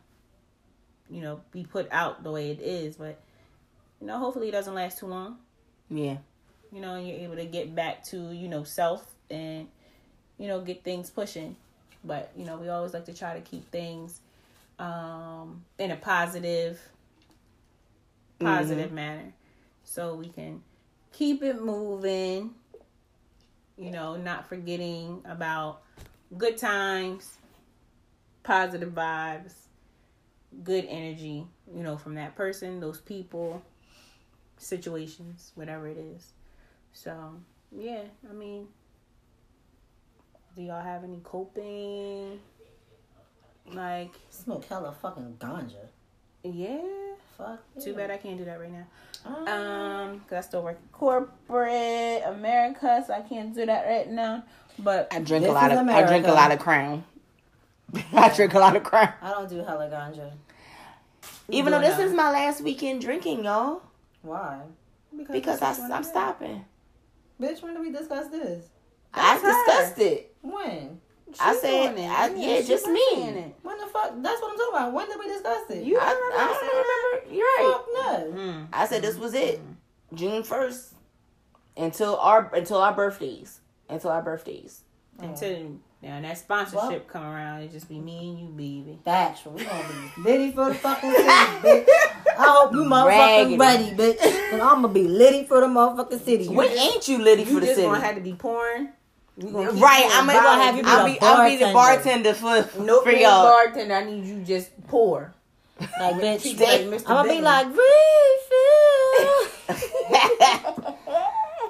you know be put out the way it is. But you know hopefully it doesn't last too long. Yeah. you know, and you're able to get back to, you know, self and, you know, get things pushing. But, you know, we always like to try to keep things um in a positive positive manner. So we can keep it moving, you know, not forgetting about good times, positive vibes, good energy, you know, from that person, those people, situations, whatever it is. So, yeah, I mean, do y'all have any coping? Like, Smoke hella fucking ganja. yeah. Fuck. Too bad I can't do that right now. Um, Um, cause I still work in corporate America, so I can't do that right now. But I drink a lot is of. I drink a lot of Crown. *laughs* I drink a lot of Crown. I don't do hella ganja. Even though doing this that? is my last weekend drinking, y'all, Why? because I, I'm stopping. Bitch, when did we discuss this? I That's her. discussed it. When? I said, doing it. I, yeah, she's just me. it. When the fuck? That's what I'm talking about. When did we discuss it? You I, I don't remember. You're right. Fuck no. Mm. I said this was it, June first, until our until our birthdays, until our birthdays. Until now that sponsorship come around, it just be me and you, baby. Factual. We gonna be litty for the fucking city, bitch. I hope you motherfucking ready, bitch. And I'm gonna be litty for the motherfucking city. When ain't you litty You for the city? You just city? gonna have to be pouring. Right, I'm gonna have you be I'll be I'll be the bartender for no for y'all. bartender. I need you just pour. like, bitch. Like Mr. I'm gonna be like refill. *laughs*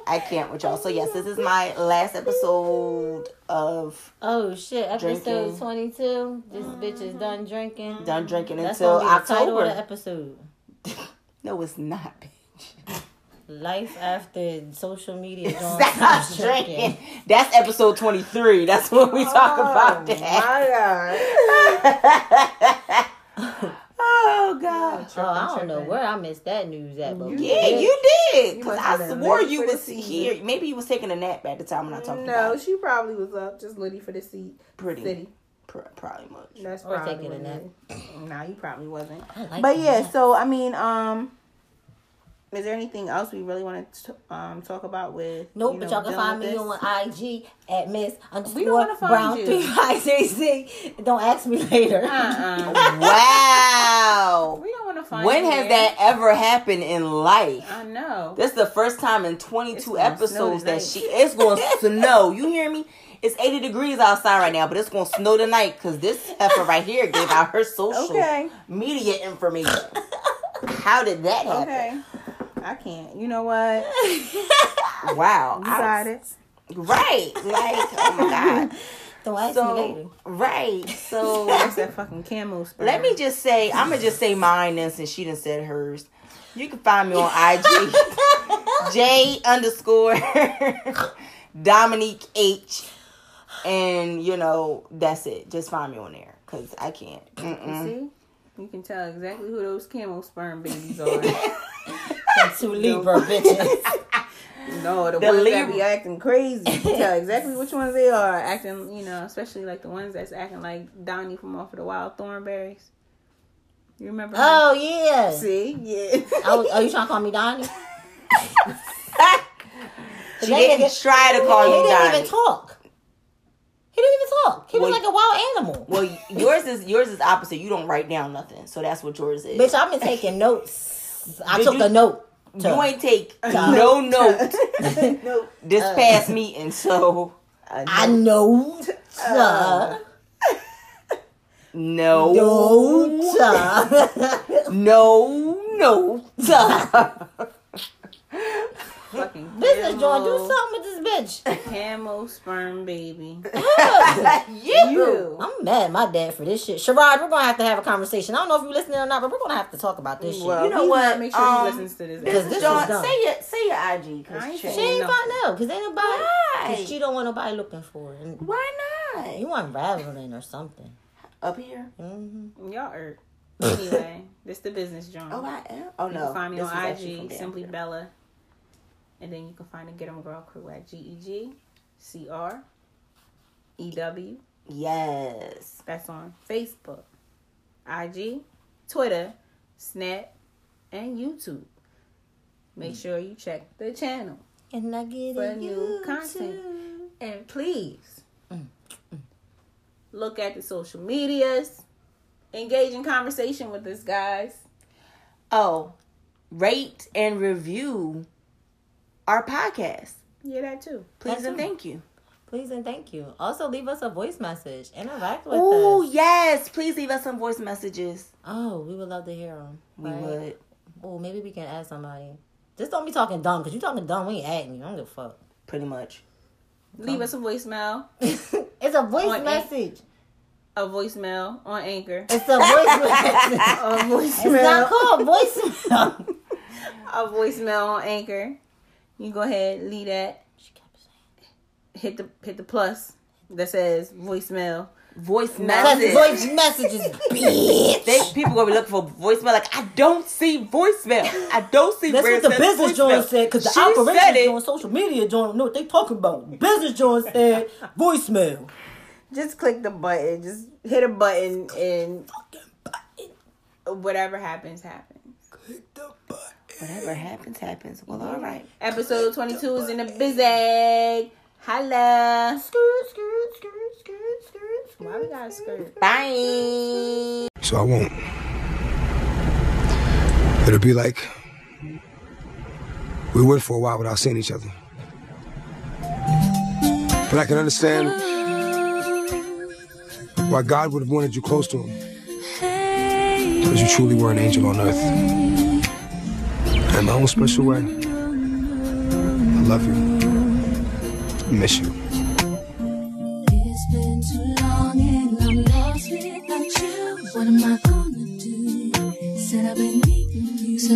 I can't with y'all. So yes, this is my last episode of oh shit! Episode 22. This bitch is done drinking. done drinking That's until the title of the October. episode. *laughs* No, it's not, bitch. Life after social media. *laughs* Don't Stop stop drinking. That's episode twenty three. That's when we talk about that. *laughs* oh god. Oh, I don't know where I missed that news at, but Yeah, you did. Cause I swore you for the was here. Maybe you was taking a nap at the time when I talked No, about it. she probably was up just litty for the seat. Pretty, City. probably much. That's Or probably taking a what nap. it is. Nah, he probably wasn't. Like But that. yeah, so I mean, um, is there anything else we really want to um talk about with? Nope, you but y'all can find me this? on IG at Miss We don't underscore Brown three five six six. Don't ask me *laughs* later. Uh-uh. Wow. *laughs* we don't want to find When it has there. that ever happened in life? I know. This is the first time in 22 episodes that she it's going *laughs* to snow. You hear me? It's 80 degrees outside right now, but it's going to snow tonight because this heifer right here gave out her social Okay. media information. How did that happen? Okay. I can't. You know what? *laughs* Wow. You I got was- it. Right. Like, oh my God. Don't ask me later. So, right. So, *laughs* That's that *laughs* fucking camo sperm. let me just say, I'm going to just say mine then since she done said hers. You can find me on IG. J underscore Dominique H. And, you know, that's it. Just find me on there because I can't. You Mm-mm. see? You can tell exactly who those camo sperm babies are. *laughs* And two *laughs* Libra bitches. *laughs* no, the, The ones that be acting crazy. You can tell exactly which ones they are. Acting, you know, especially like the ones that's acting like Donnie from off of the Wild Thornberrys. You remember? her? Oh yeah. See? Yeah. Oh, are you trying to call me Donnie? She didn't try to call you didn't Donnie. even talk. He didn't even talk. He was like a wild animal. Well, yours is yours is opposite. You don't write down nothing, so that's what yours is. Bitch, I've been taking *laughs* notes. I Did took you- a note. to- you ain't take No. *laughs* no note no. *laughs* this past meeting, so I know. Uh, no, uh. no, no. Fucking *laughs* Business joint, do something with this bitch. Camo sperm baby. *laughs* you. I'm mad at my dad for this shit. Sherrod, we're gonna have to have a conversation. I don't know if you're listening or not, but we're gonna have to talk about this Well, shit. You know what? Make sure Um, he listens to this. Because episode. this John, is done. say your say your IG. Cause ain't. She ain't No. find out because ain't nobody. Why? Cause she don't want nobody looking for it. And Why not? you unraveling or something. Up here? hmm Y'all are. *laughs* Anyway, this the business joint. Oh, I am. Oh You no. can find me This on was actually from IG, down Simply here. Bella. And then you can find the Get 'em Girl crew at G E G C R E W. Yes. That's on Facebook, IG, Twitter, Snap, and YouTube. Make mm. sure you check the channel. And I get For new content. too. And please mm, mm, look at the social medias. Engage in conversation with us, guys. Oh, rate and review our podcast. Yeah, that too. Please That and too. thank you. Please and thank you. Also, leave us a voice message. Interact with Oh us. Oh, yes, please leave us some voice messages. Oh, we would love to hear them. We would. Oh, maybe we can add somebody. Just don't be talking dumb, because you talking dumb, we ain't adding you. I don't give a fuck. Pretty much. Leave us a voicemail. *laughs* it's a voice On message. A voicemail on Anchor. It's a voice *laughs* message. A It's not called voicemail. *laughs* a voicemail on Anchor. You go ahead, leave that. she kept saying. Hit the hit the plus that says voicemail. Voice That's message. *laughs* voice messages, bitch. They, people gonna be looking for voicemail. Like I don't see voicemail. I don't see. That's what the business joint said, because the She said operations joint, social media joint, know what they talking about. Business joint said voicemail. Just click the button. Just hit a button and fucking button. whatever happens, happens. Whatever happens, happens. Well, all right. Episode 22 is in the busy. Holla. Skirt, skirt, skirt, skirt, skirt, skirt. Why we got a skirt? Bye. So I won't. It'll be like we went for a while without seeing each other. But I can understand why God would have wanted you close to Him. Because you truly were an angel on earth. In my own special way, I love you. I miss you. It's been too long and I'm lost you. What am I gonna do? Said I've been needing you. So